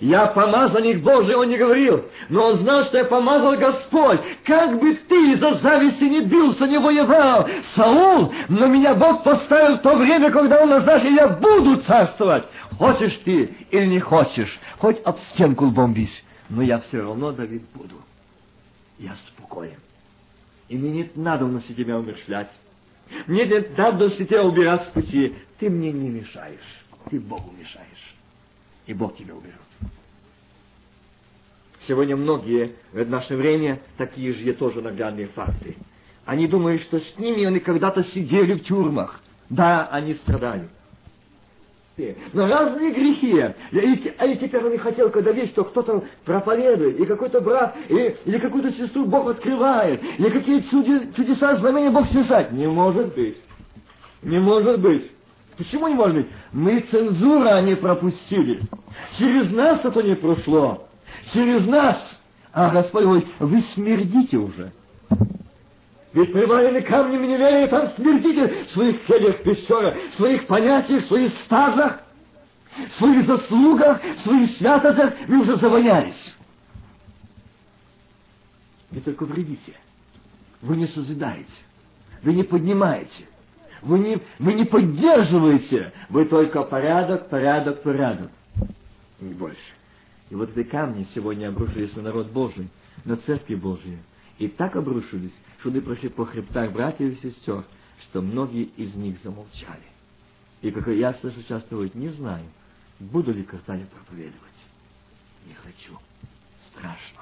я помазанник Божий, он не говорил, но он знал, что я помазал Господь. Как бы ты из-за зависти не бился, не воевал, Саул, но меня Бог поставил в то время, когда он назначил, я буду царствовать. Хочешь ты или не хочешь, хоть об стенку лбом бись, но я все равно, Давид, буду. Я спокоен. И мне не надо на тебя умершлять. Мне не надо тебя убирать с пути. Ты мне не мешаешь. Ты Богу мешаешь. И Бог тебя уберет. Сегодня многие в наше время такие же тоже наглядные факты. Они думают, что с ними они когда-то сидели в тюрьмах. Да, они страдали. Но разные грехи. А и теперь не хотел, когда видит, что кто-то проповедует, и какой-то брат, и, или какую-то сестру Бог открывает, или какие чудеса, знамения Бог совершает. Не может быть. Не может быть. Почему не может быть? Мы цензура не пропустили. Через нас это не прошло через нас. А Господь говорит, вы смердите уже. Ведь привалены камнями неверия, там смердите в своих кельях, пещерах, в своих понятиях, в своих стажах, в своих заслугах, в своих святостях, вы уже завонялись. Вы только вредите. Вы не созидаете. Вы не поднимаете. Вы не, вы не поддерживаете. Вы только порядок, порядок, порядок. Не больше. И вот эти камни сегодня обрушились на народ Божий, на церкви Божьи. И так обрушились, что они прошли по хребтах братьев и сестер, что многие из них замолчали. И как я слышу часто говорить, не знаю, буду ли когда-нибудь проповедовать. Не хочу. Страшно.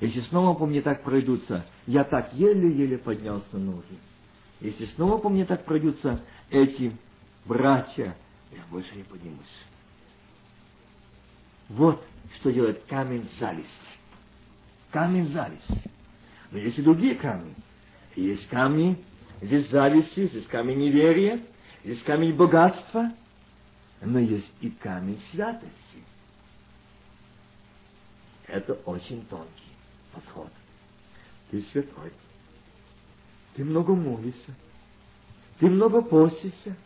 Если снова по мне так пройдутся, я так еле-еле поднялся на ноги. Если снова по мне так пройдутся эти братья, я больше не поднимусь. Вот что делает камень зависть. Камень зависть. Но есть и другие камни. Есть камни здесь зависти, здесь камень неверия, здесь камень богатства, но есть и камень святости. Это очень тонкий подход. Ты святой. Ты много молишься. Ты много постишься.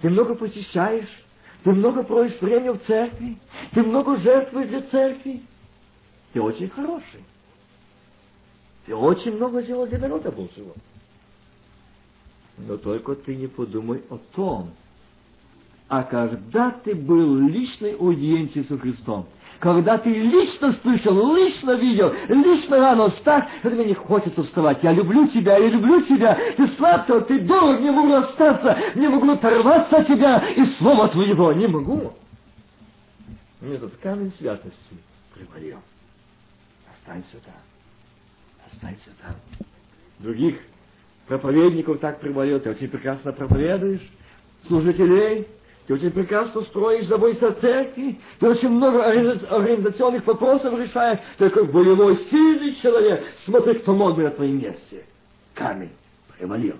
Ты много посещаешь. Ты много проводишь время в церкви. Ты много жертвуешь для церкви. Ты очень хороший. Ты очень много сделал для народа Божьего. Но только ты не подумай о том, а когда ты был личной аудиенцией со Христом, когда ты лично слышал, лично видел, лично рано встать, это мне не хочется вставать. Я люблю тебя, я люблю тебя. Ты сладко, ты дорог, не могу расстаться, не могу оторваться от тебя и слова твоего. Не могу. Мне этот камень святости привалил. Останься там. Останься там. Других проповедников так привалил. Ты очень прекрасно проповедуешь. Служителей ты очень прекрасно строишь, о церкви. Ты очень много организационных вопросов решаешь. Ты как боевой, сильный человек. Смотри, кто мог бы на твоем месте. Камень привалил.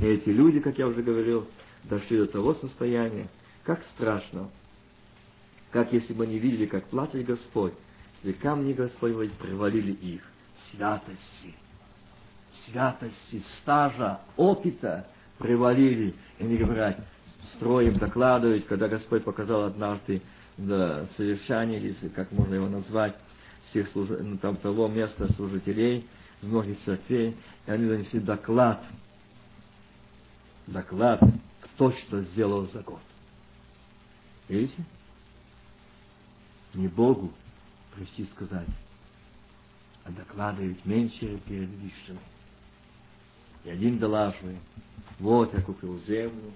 И эти люди, как я уже говорил, дошли до того состояния, как страшно, как если бы они видели, как платит Господь, и камни Господь привалили их. Святости, святости, стажа, опыта привалили. И они говорят, строим, докладывать, когда Господь показал однажды да, совершание, или как можно его назвать, всех служ... ну, там, того места служителей из многих церквей, и они занесли доклад, доклад, кто что сделал за год. Видите? Не Богу прийти сказать, а докладывать меньше перед высшими. И один долаживает. Вот я купил землю,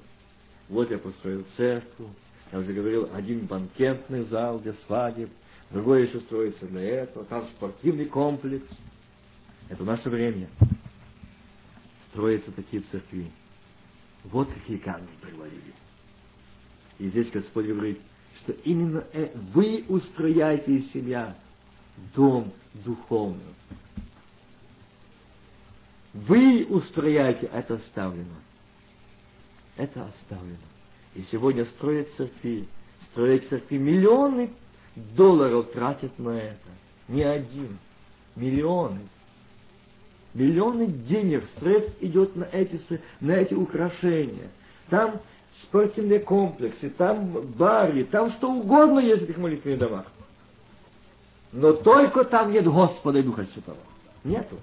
вот я построил церковь, я уже говорил, один банкетный зал для свадеб, другой еще строится для этого, там спортивный комплекс. Это наше время. Строятся такие церкви. Вот какие камни привалили. И здесь Господь говорит, что именно э, вы устрояете из себя дом духовный. Вы устрояете, это оставлено. Это оставлено. И сегодня строят церкви, строят церкви, миллионы долларов тратят на это. Не один. Миллионы. Миллионы денег, средств идет на эти, на эти украшения. Там спортивные комплексы, там бары, там что угодно есть в этих молитвенных домах. Но только там нет Господа и Духа Святого. Нету.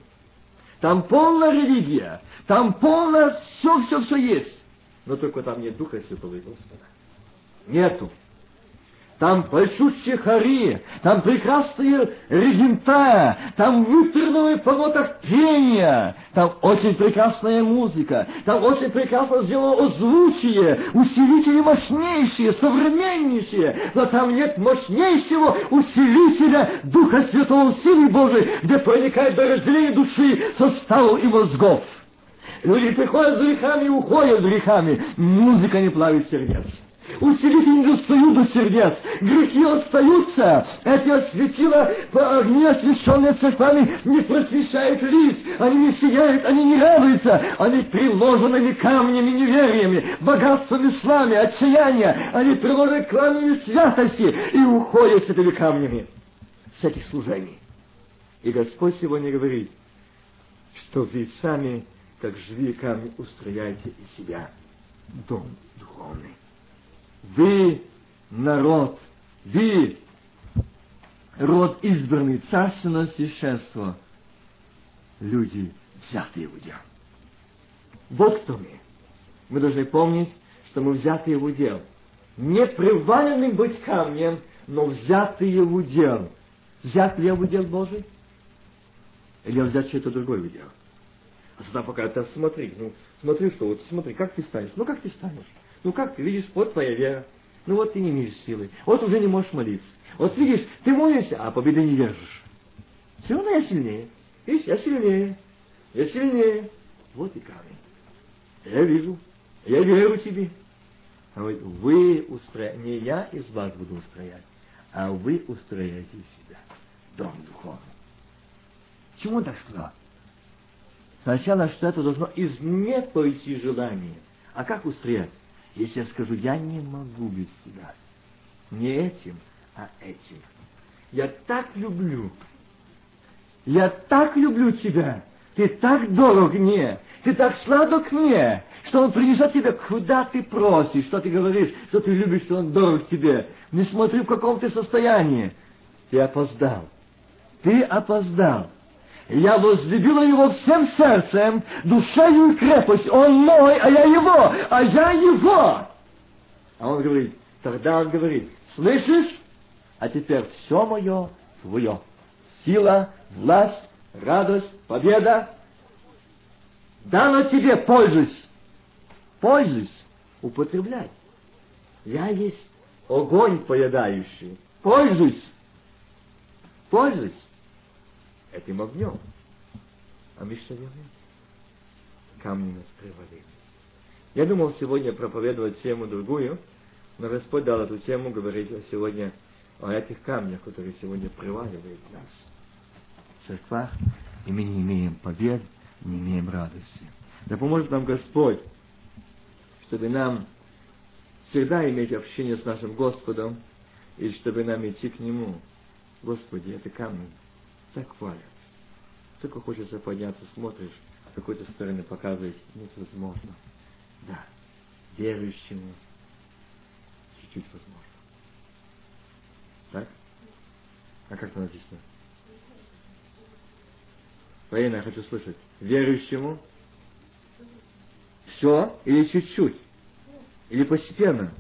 Там полная религия, там полное все-все-все есть. Но только там нет Духа Святого и Господа. Нету. Там большущие хари, там прекрасные регента, там вытерновые по пения, там очень прекрасная музыка, там очень прекрасно сделано озвучие, усилители мощнейшие, современнейшие, но там нет мощнейшего усилителя Духа Святого силы Божией, где проникает до разделения души, составов и мозгов. Люди приходят с грехами и уходят с грехами. Музыка не плавит сердец. Усилители не достают до сердец. Грехи остаются. Осветила по огне, освященные церквами, не просвещают лиц. Они не сияют, они не радуются. Они приложенными камнями, невериями, богатствами слами, отчаяния. Они приложены камнями святости и уходят с этими камнями, с этих служений. И Господь сегодня говорит, что вы сами, как живые камни, устрояете из себя дом духовный. Вы народ, вы род избранный, царственное священство, люди, взятые в удел. Вот кто мы. Мы должны помнить, что мы взятые в удел. Не приваленным быть камнем, но взятые в удел. Взят ли я в удел Божий? Или я взят чей-то другой в удел? А сюда пока ты смотри, ну смотри, что вот смотри, как ты станешь? Ну как ты станешь? Ну как ты видишь, вот твоя вера. Ну вот ты не имеешь силы. Вот уже не можешь молиться. Вот видишь, ты молишься, а победы не держишь. Все равно я сильнее. Видишь, я сильнее. Я сильнее. Вот и камень. Я вижу. Я верю тебе. А говорит, вы устрояете, не я из вас буду устроять, а вы из себя дом духовный. Чему так сказал? Сначала, что это должно из не пойти желания. А как устроять? Если я скажу, я не могу без тебя. Не этим, а этим. Я так люблю. Я так люблю тебя. Ты так дорог мне. Ты так сладок мне, что он принесет тебе, куда ты просишь, что ты говоришь, что ты любишь, что он дорог тебе. Не смотри, в каком ты состоянии. Ты опоздал. Ты опоздал. Я возлюбила его всем сердцем, душою и крепость. Он мой, а я его, а я его. А он говорит, тогда он говорит, слышишь? А теперь все мое твое. Сила, власть, радость, победа. Дано тебе, пользуйся. Пользуйся, употребляй. Я есть огонь поедающий. Пользуйся. Пользуйся этим огнем. А мы что делаем? Камни нас привалили. Я думал сегодня проповедовать тему другую, но Господь дал эту тему говорить сегодня о этих камнях, которые сегодня приваливают нас в церквах, и мы не имеем побед, не имеем радости. Да поможет нам Господь, чтобы нам всегда иметь общение с нашим Господом, и чтобы нам идти к Нему. Господи, это камни так хвалят. Только хочется подняться, смотришь, с какой-то стороны показывает, невозможно. Да, верующему чуть-чуть возможно. Так? А как это написано? Военно, я хочу слышать. Верующему все или чуть-чуть? Или постепенно?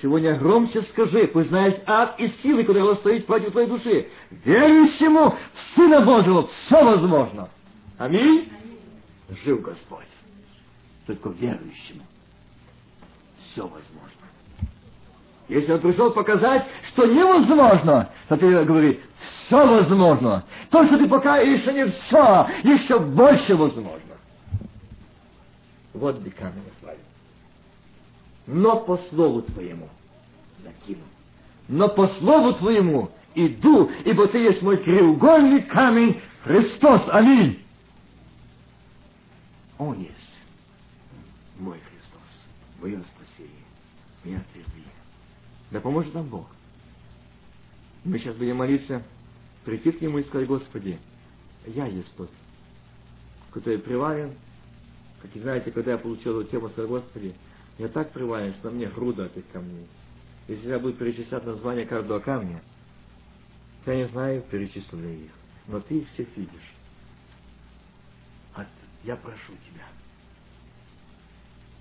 Сегодня громче скажи, пусть знаешь ад и силы, которые стоит против твоей души. Верующему в Сына Божьего все возможно. Аминь. Жив Господь. Только верующему все возможно. Если он пришел показать, что невозможно, то ты говори, все возможно. То, что ты пока еще не все, еще больше возможно. Вот где камень отвалил. Но по слову твоему закину. Но по слову твоему иду, ибо ты есть мой треугольный камень, Христос. Аминь. Он есть мой Христос, мое спасение, моя твердыня. Да поможет нам Бог. Мы сейчас будем молиться, прийти к Нему и сказать, Господи, я есть тот, который приварен. Как и знаете, когда я получил эту тему, сказал, Господи, я так приварен, что мне груда этих камней. Если я буду перечислять название каждого камня, я не знаю, перечислю ли их. Но ты их всех видишь. А я прошу тебя,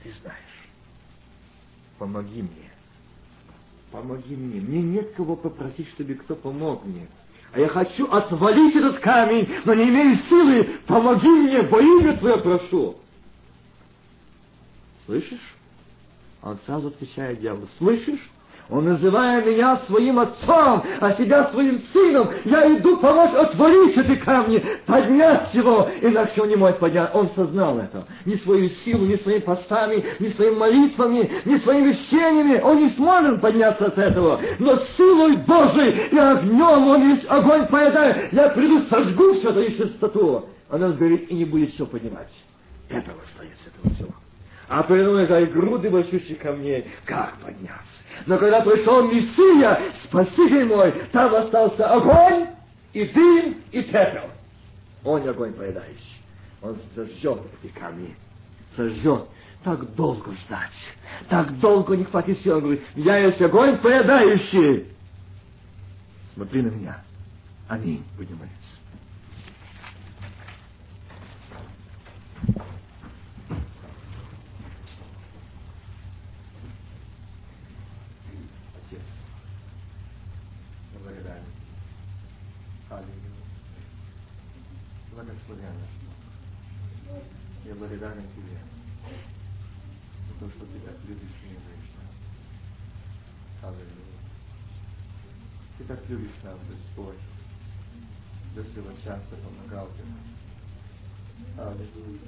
ты знаешь, помоги мне. Помоги мне. Мне нет кого попросить, чтобы кто помог мне. А я хочу отвалить этот камень, но не имею силы. Помоги мне, во имя Твое прошу. Слышишь? Он сразу отвечает дьяволу. Слышишь? Он называя меня своим отцом, а себя своим сыном, я иду помочь отворить эти камни, поднять его, иначе он не может поднять. Он сознал это. Ни свою силу, ни своими постами, ни своими молитвами, ни своими вещениями. Он не сможет подняться от этого. Но силой Божией и огнем он есть огонь поедает. Я приду, сожгу все это чистоту. Она сгорит и не будет все поднимать. Этого стоит с этого всего а передо мной груды большущих камней. Как подняться? Но когда пришел Мессия, Спаситель мой, там остался огонь, и дым, и пепел. Он огонь поедающий. Он зажжет эти камни. Сожжет. Так долго ждать. Так долго не хватит сил. Он говорит, я есть огонь поедающий. Смотри на меня. Аминь. Будем молиться. Благословенна. Я благодарен Тебе за то, что Ты так любишь меня, Кришна. Аллилуйя. Ты так любишь нас, Господь. До сего часа помогал Ты нам. Аллилуйя.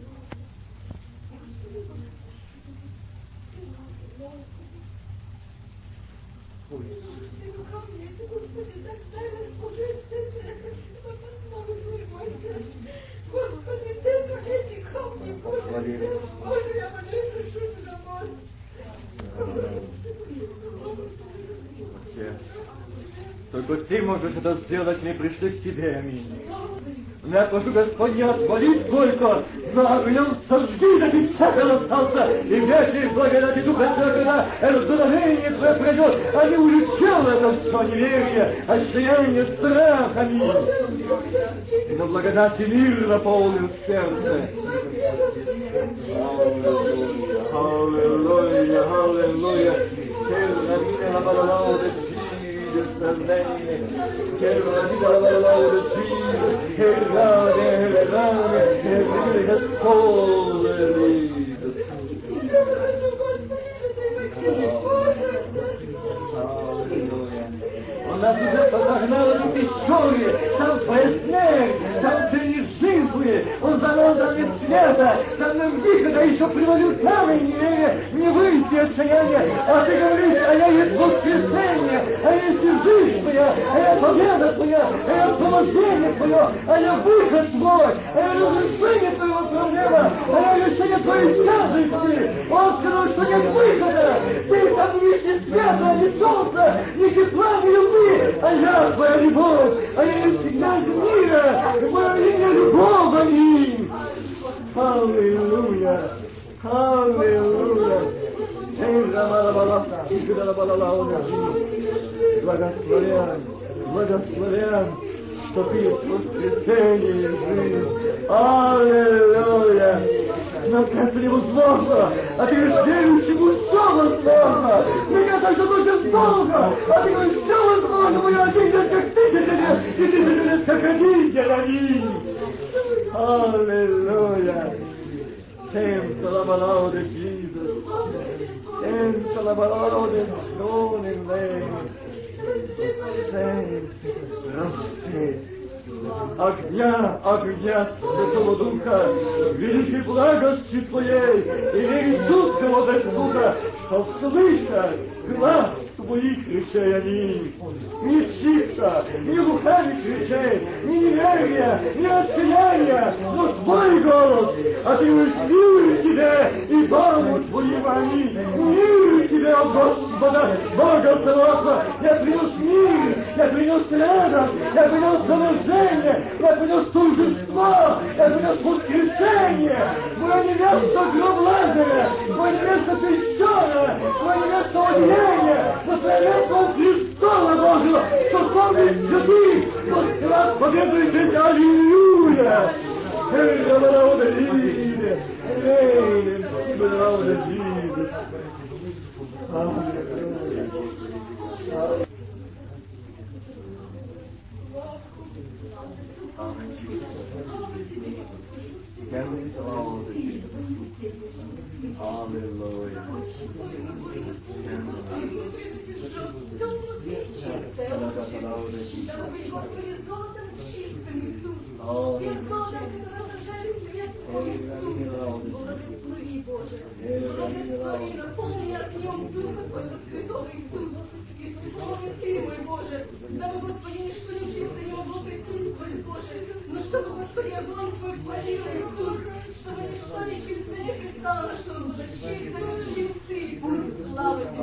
Ой, Господи, ты эти камни, Боже, я молюсь, прошу тебя. Отец, только Ты можешь это сделать, мы пришли к Тебе, аминь. Я прошу, Господь, не отвалить только, но огнем сожги, да ты пепел остался, и вечер благодати Духа Святого, раздуновение Твое придет, а не улетело это все неверие, отчаяние, страх, аминь. И на благодати мир наполнил сердце. Аллилуйя, аллилуйя, Termina la parola del Figlio Salvene, che la vita la parola del Figlio, che rane, le rane, che vive che scuole, Он нас уже подогнал эту пещере, там твоя смерть, там ты жизни, из света, там нам выхода еще приводил камень, не, не выйти от сияния, а ты говоришь, а я есть воскресенье, а есть жизнь твоя, а я победа твоя, а я освобождение твое, а я выход твой, а я разрешение твоего проблема, а я решение твоей тяжести. Он сказал, что нет выхода, ты там не видишь ни света, ни солнца, ни тепла, ни любви, а я твоя любовь, а я всегда из мира, мое имя любовь, аминь. Аллилуйя, аллилуйя. Благословен, благословен, что ты есть воскресенье жизнь. Аллилуйя! Но это невозможно, а ты говоришь, верующему все возможно. Меня даже будет долго, а ты говоришь, все возможно, мой один день как тысяча лет, и тысяча лет как один день, аминь. Hallelujah. Canto la parola di Jesus. Canto la parola del Sono in lei. Сей, распей. Огня, огня Святого Духа, великой благости Твоей, и величуткого Духа, что слышат глаз Твоих речей они. Ни чиха, ни руками кричей, ни неверия, ни отчаяния, но Твой голос, а Ты милую Тебе и Богу Твоему они. Мир Тебе, о Господа, Бога Целого, я принес мир, я принес радость, я принес положение, я принес торжество, я принес воскрешение. Мое невеста гроб Лазаря, мое невеста крещена, мое невеста одеяние, наследство Христова Божьего, что славный святый, вот раз победует Аллилуйя. Эй, я народа Лиде, эй, спасибо, народа Лиде. Hallelujah. Даруй, Господи, золотом чистым, Иисус. Тем золотом, которое свет Твой, Иисус. Благослови, Боже. Благослови, наполни огнем Духа Твоего Святого, Иисус. Исполни Ты, мой Боже. Дабы, Господи, ничто нечисто не могло присутствовать, Боже. Но чтобы, Господи, огонь Твой палил, Иисус. Чтобы ничто нечисто не пристало, чтобы было и чисто, Иисус. Слава Тебе.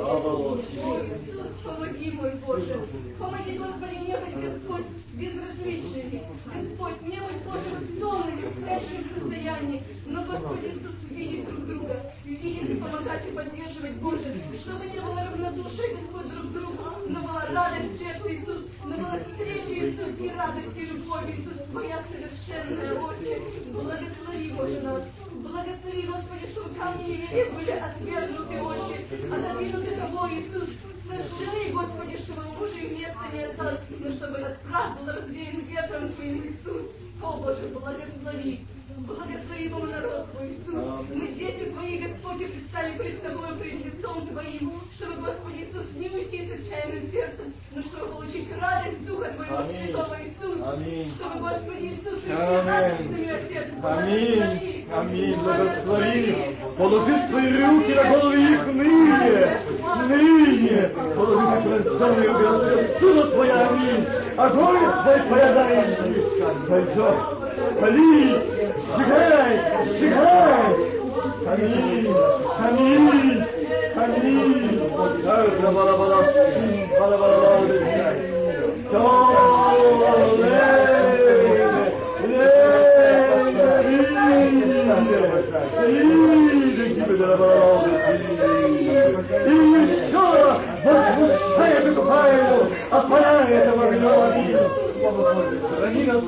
О, Иисус, помоги, мой Боже. Помоги, Господи, не быть, Господь, безразличными. Господь, не быть, Боже, сонными, в спящем состоянии. Но, Господь Иисус, видеть друг друга, видеть и помогать и поддерживать, Боже. Чтобы не было равнодушия, Господь, друг другу, но была радость в сердце, Иисус, но была встреча, Иисус, и радость, и любовь, Иисус, Твоя совершенная, Отче. Благослови, Боже, нас. Благослови, Господи, чтобы камни неверия были отвергнуты, Отче, отодвинуты тобой, Иисус. Сожжены, Господи, чтобы мужа и места не осталось, но чтобы этот прах был развеян ветром Твоим, Иисус. О, Боже, благослови. Благослови его народ Твой, Иисус. Мы дети Твои, Господи, предстали пред Тобою, пред лицом Твоим, чтобы, Господи Иисус, не уйти с отчаянным сердцем, но чтобы получить радость Духа Твоего Аминь. Святого, Иисус. Аминь. Чтобы, Господи Иисус, Аминь. радостными, Отец. Аминь, аминь, благослови, положи свои руки на головы их ныне, ныне, положи священные руки, сила твоя, аминь, огонь твой поедающий, пойдет, пали, сжигай, сжигай, бала, бала, бала, и еще возмущает эту тайну, отпаляет этого огнем. Храни нас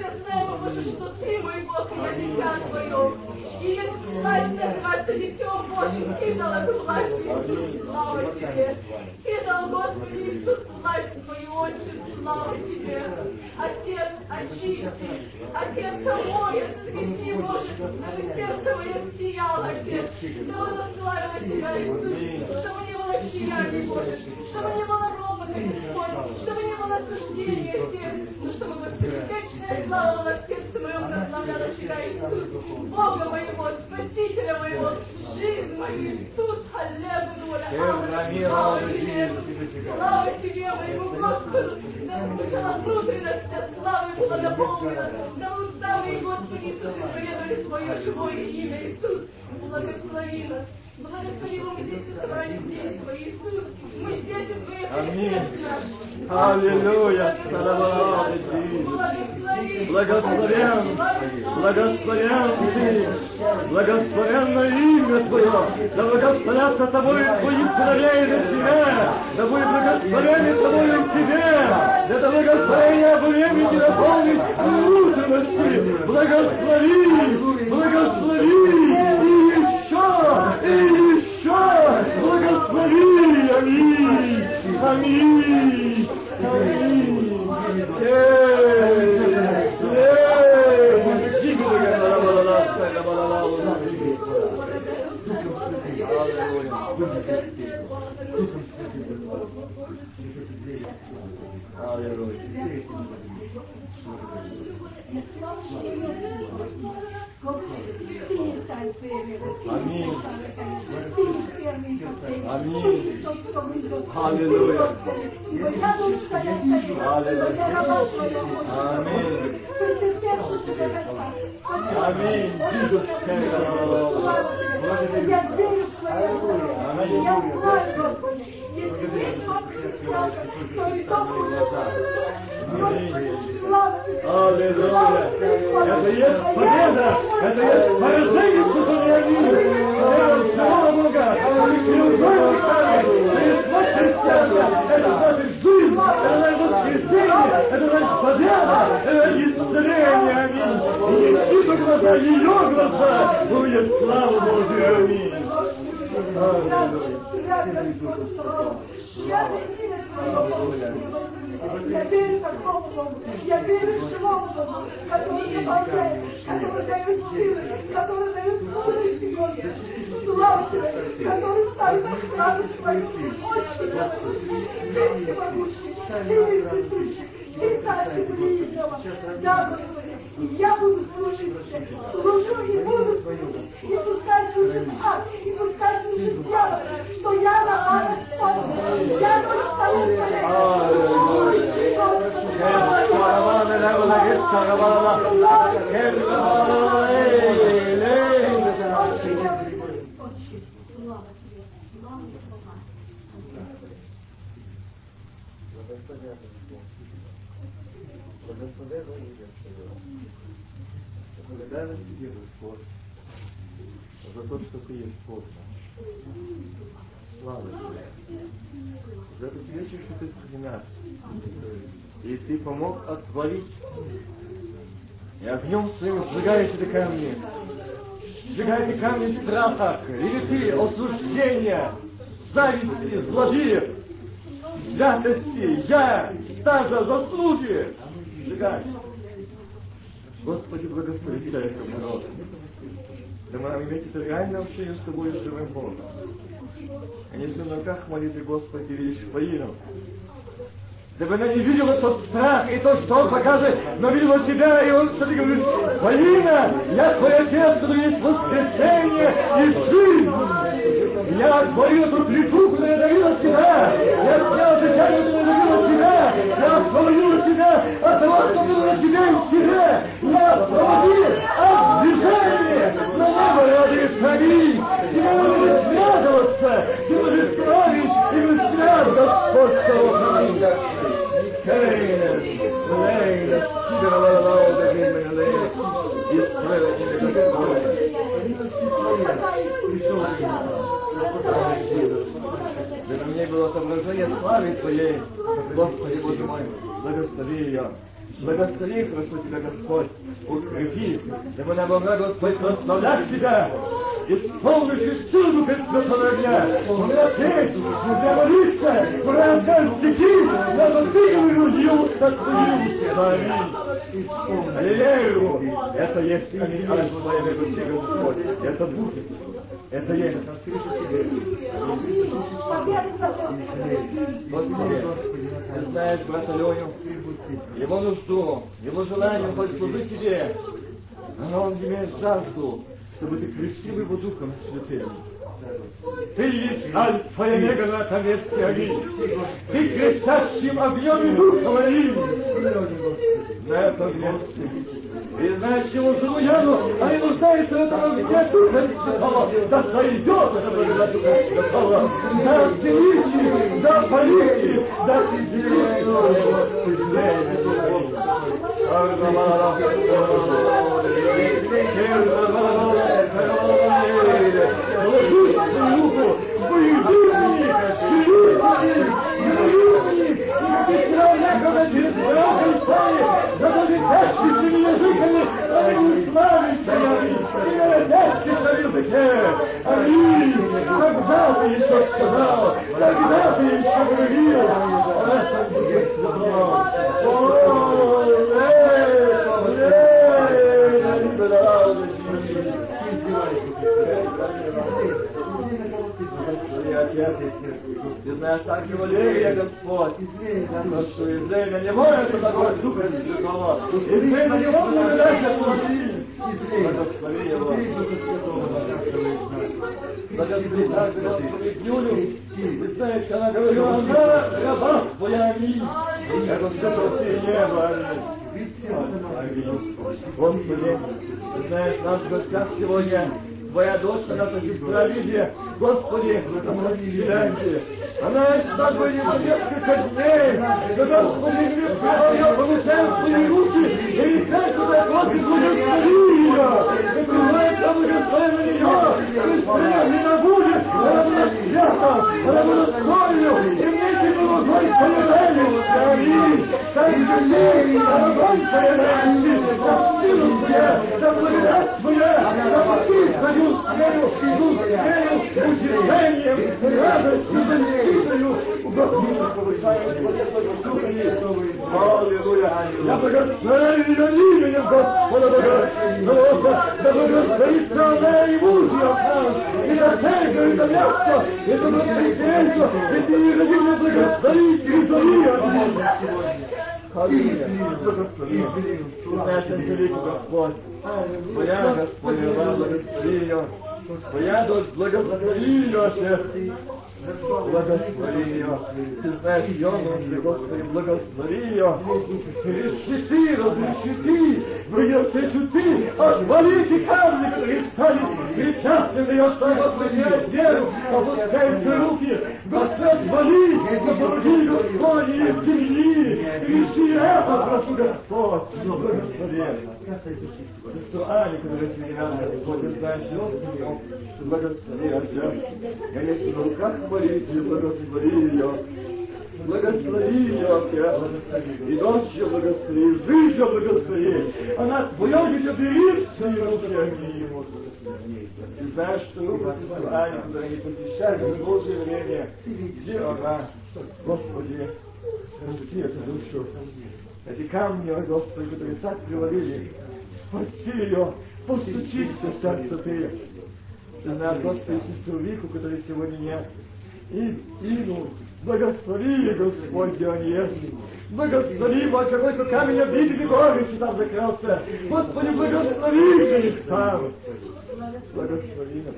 в тебе, да нам Я знаю, Боже, что Ты, мой Бог, я дитя Твое. И если власть называться Детем Божьим, Ты дал эту власть, Иисус, слава Тебе. Ты дал, Господи Иисус, власть Твою, Отче, слава Тебе. Отец, очисти. Отец, омой, освети, Боже, чтобы сердце мое сияло, Отец. Чтобы наславило Тебя, Иисус. Чтобы чаяния, Боже. Чтобы не было ропота, Господь. Чтобы не было осуждения, Отец. Но чтобы, Господи, вечная слава была в сердце моем прославляла Тебя, Иисус. Бога моего, Спасителя моего, жизнь мою, Иисус, аллилуйя. Слава Тебе, слава Тебе, моему Господу. Да звучала внутренность, славой была наполнена. Да уста мои, Господи Иисус, исповедовали Твое живое имя, Иисус. Благослови нас. Благослови его, мы здесь собрались здесь, Твои, Иисус. Мы здесь, Твои, Аминь. Христос наш. Аллилуйя. Иисус. Благослови, Благословен, благословен Ты, благословенно имя Твое, да благословятся Тобой Твои сыновей на Тебя, да будет благословение Тобой в Тебе, да это благословение времени наполнить внутренности, благослови, благослови, еще, и еще, благослови, аминь, аминь, аминь. Аминь. Аминь. Аллилуйя. Аминь. Аминь. Иисус, Я верю в Твое Аминь. Я знаю, Господи, Аллилуйя. Это есть победа. Это есть поражение сатанянина. Это слава Бога. Это есть наше христианство. Это наша жизнь. Это наше воскресенье. Это наша победа. Это исцеление. И не чьи глаза, ее глаза будет слава Божия. Аминь. Я верю такому Богу, я верю живому Богу, который наполняет, который дает силы, который дает мудрость сегодня, славу тебе, который ставит охрану свою, очень послушный, ты всемогущий, ты вездесущий, ты царь всемогущего. Да, Господи, я буду служить служу и буду служить, и пускай служит ад, и пускай служит дьявол, что я на радость Господи, я дочь твоя царя. Благодарность тебе, Господь, за то, что ты есть Бог. Слава тебе. За этот вечер, что ты среди нас. И ты помог отворить. И огнем своим сжигаешь эти камни. Сжигай эти камни страха, клеветы, осуждения, зависти, злодеев, святости, я, стажа, заслуги. Сжигай. Господи, благослови этому народу. Да мы иметь это реальное общение с тобой, с живым Богом. А не в ногах молитвы, Господи, видишь воинов. Дабы она не видела тот страх и то, что он показывает, но видела тебя, и он смотри, говорит, Полина, я твой отец, который есть воскресенье и жизнь. Я отворил эту плиту, куда я давила тебя. Я снял дыхание, куда я тебя. Освободил тебя от того, что было на тебе и в тебе. Я освободил от движения. Но было ради шаги. Тебе нужно связываться. Ты можешь славить и высвят Господь Савохамин. Кейнес, Лейнес, Сидорова Лауда, Геймена Лейнес, Геймена Пришел На мне было отображение славы Твоей, Господи, Боже мой, благослови ее. Благослови, прошу Тебя, Господь, укрепи, дабы она могла, Господь, прославлять Тебя, исполнившись силу Духа Святого огня. Умря петь, умря молиться, умря отдать стихи, надо Ты говорю, ее как Аминь. Аллилуйя. Это есть аминь, Альфа моя Господи, Господь. Это будет. Это есть. Господи, ты знаешь брата Леню, его нужду, его желание, он служить Тебе, но он имеет жажду, чтобы ты крестил его Духом Святым. Ты есть Альфа и Омега на Тамецкий огонь. Ты крестящим огнем и духом один. На этом месте. И знаешь, чего живу Яну, а не нуждается в этом огне Духа Святого. Да сойдет это благодать Духа Святого. Да величие, да полики, да величие, Положи свою руку, воедине, любви, никаких равных, через страх и стаи, заповедящими языками, они славятся, и народящихся в языке. Аминь. Когда ты еще сказал, когда ты еще говорил, а это будет святого. О, лето, ты знаешь, так же Валерия, Господь, но что Израиля не может такой Духа Святого. Израиля не может от лжи. Благослови его. Благослови также, Господи, Юлю. Ты знаешь, она говорила, она. Я. Господи, знаешь, нас сегодня Твоя дочь, наша сестра Лидия, Господи, благословляйте. Она с тобой не несколько дней, но, Господи, мы ее получаем свои руки, и как туда, Господи, благослови ее, закрывай там благословен ее, быстрее не забудет, она будет свята, она будет солью, и так же огонь поедаем, за силу Твоя, за благодать Твоя, за покой Твою, свою веру, иду веру, утешением, радостью, Господа повышаем, Аллилуйя. Я благословляю именем Господа Бога, да благословится она и муж ее нас, и на церковь, и на место, и на воскресенье, и ты не родили благословить, и зови Аллилуйя. Благослови. Наш великий Господь. Твоя Господь, благослови ее. Твоя дочь, благослови ее, Отец. Благослови ее. Ты знаешь ее нужды, Господи, благослови ее. Решити, разрешити, в ее встречу ты, отвалите камни, которые стали препятствием ее, что благословляет веру, опускаются руки. Господь, вали, запорожи, Господи, из земли. Реши это, прошу, Господь, благослови. Семена, Господь, ты знаешь ее, благослови, ее. Благослови ее, Отец. И дочь благослови, жизнь благослови. Она твое дитя бери в свои руки, аминь. Ты знаешь, что сестры Ани, которая не посещает в Божье время, где она, Господи, спаси эту душу. Эти камни, о Господи, которые так привалили, спаси ее, постучись в сердце ты. Ты знаешь, Господи, сестру Вику, которой сегодня нет, и Ину, благослови Господь, где он есть. Благослови его, какой-то камень обидели горечи там закрылся. Господи, благослови их там. Благослови нас.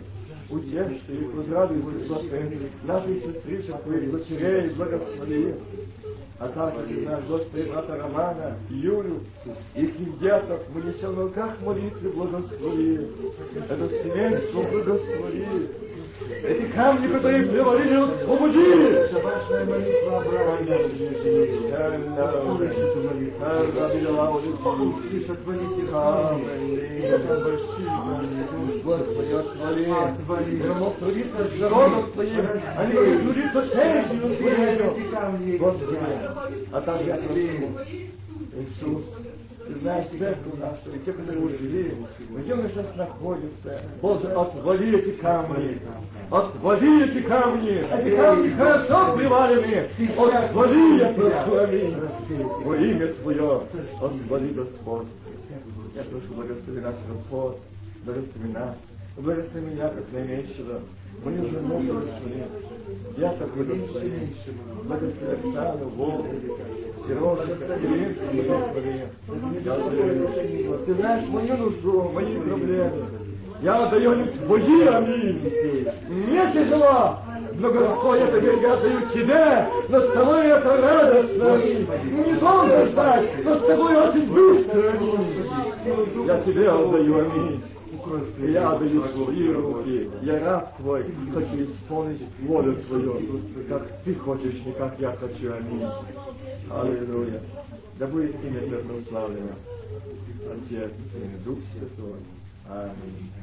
Утешь ты их, возрадуйся, Господи, нашей сестричек, дочерей, благослови. А также, ты знаешь, Господи, брата Романа, Юлю, их деток, мы несем на руках молитвы, благослови. Это семейство благослови. Эти камни, которые привалили, освободи! Ваша молитва Авраама. Господи, отвали! Я мог трудиться с народом Твоим, а не трудиться честью Твоей. Господи, прошу, Иисус, ты знаешь церковь нашу, и те, которые ушли, где мы сейчас находимся. Боже, отвали эти камни. Отвали эти камни. Эти камни хорошо привалены. Отвали, я прошу, аминь. Во имя Твое, отвали, Господь. Я прошу, благослови наш Господь, благослови нас. Благослови меня, как наименьшего. Мою жену благослови. Я так Оксану, Волгу, Сережа, Иринку, благослови. Ты знаешь мою нужду, мои проблемы. Я отдаю они Твои, аминь. Мне тяжело, но, Господь, я тебе я отдаю Тебе, но с Тобой это радостно, аминь. Не долго ждать, но с Тобой очень быстро. Я Тебе отдаю, аминь. И отдаю свои руки, я раб Твой, хочу исполнить волю Твою, как Ты хочешь, не как я хочу, аминь. Аллилуйя. Да будет имя Твое прославлено. Отец, Сын, Дух Святой. Аминь.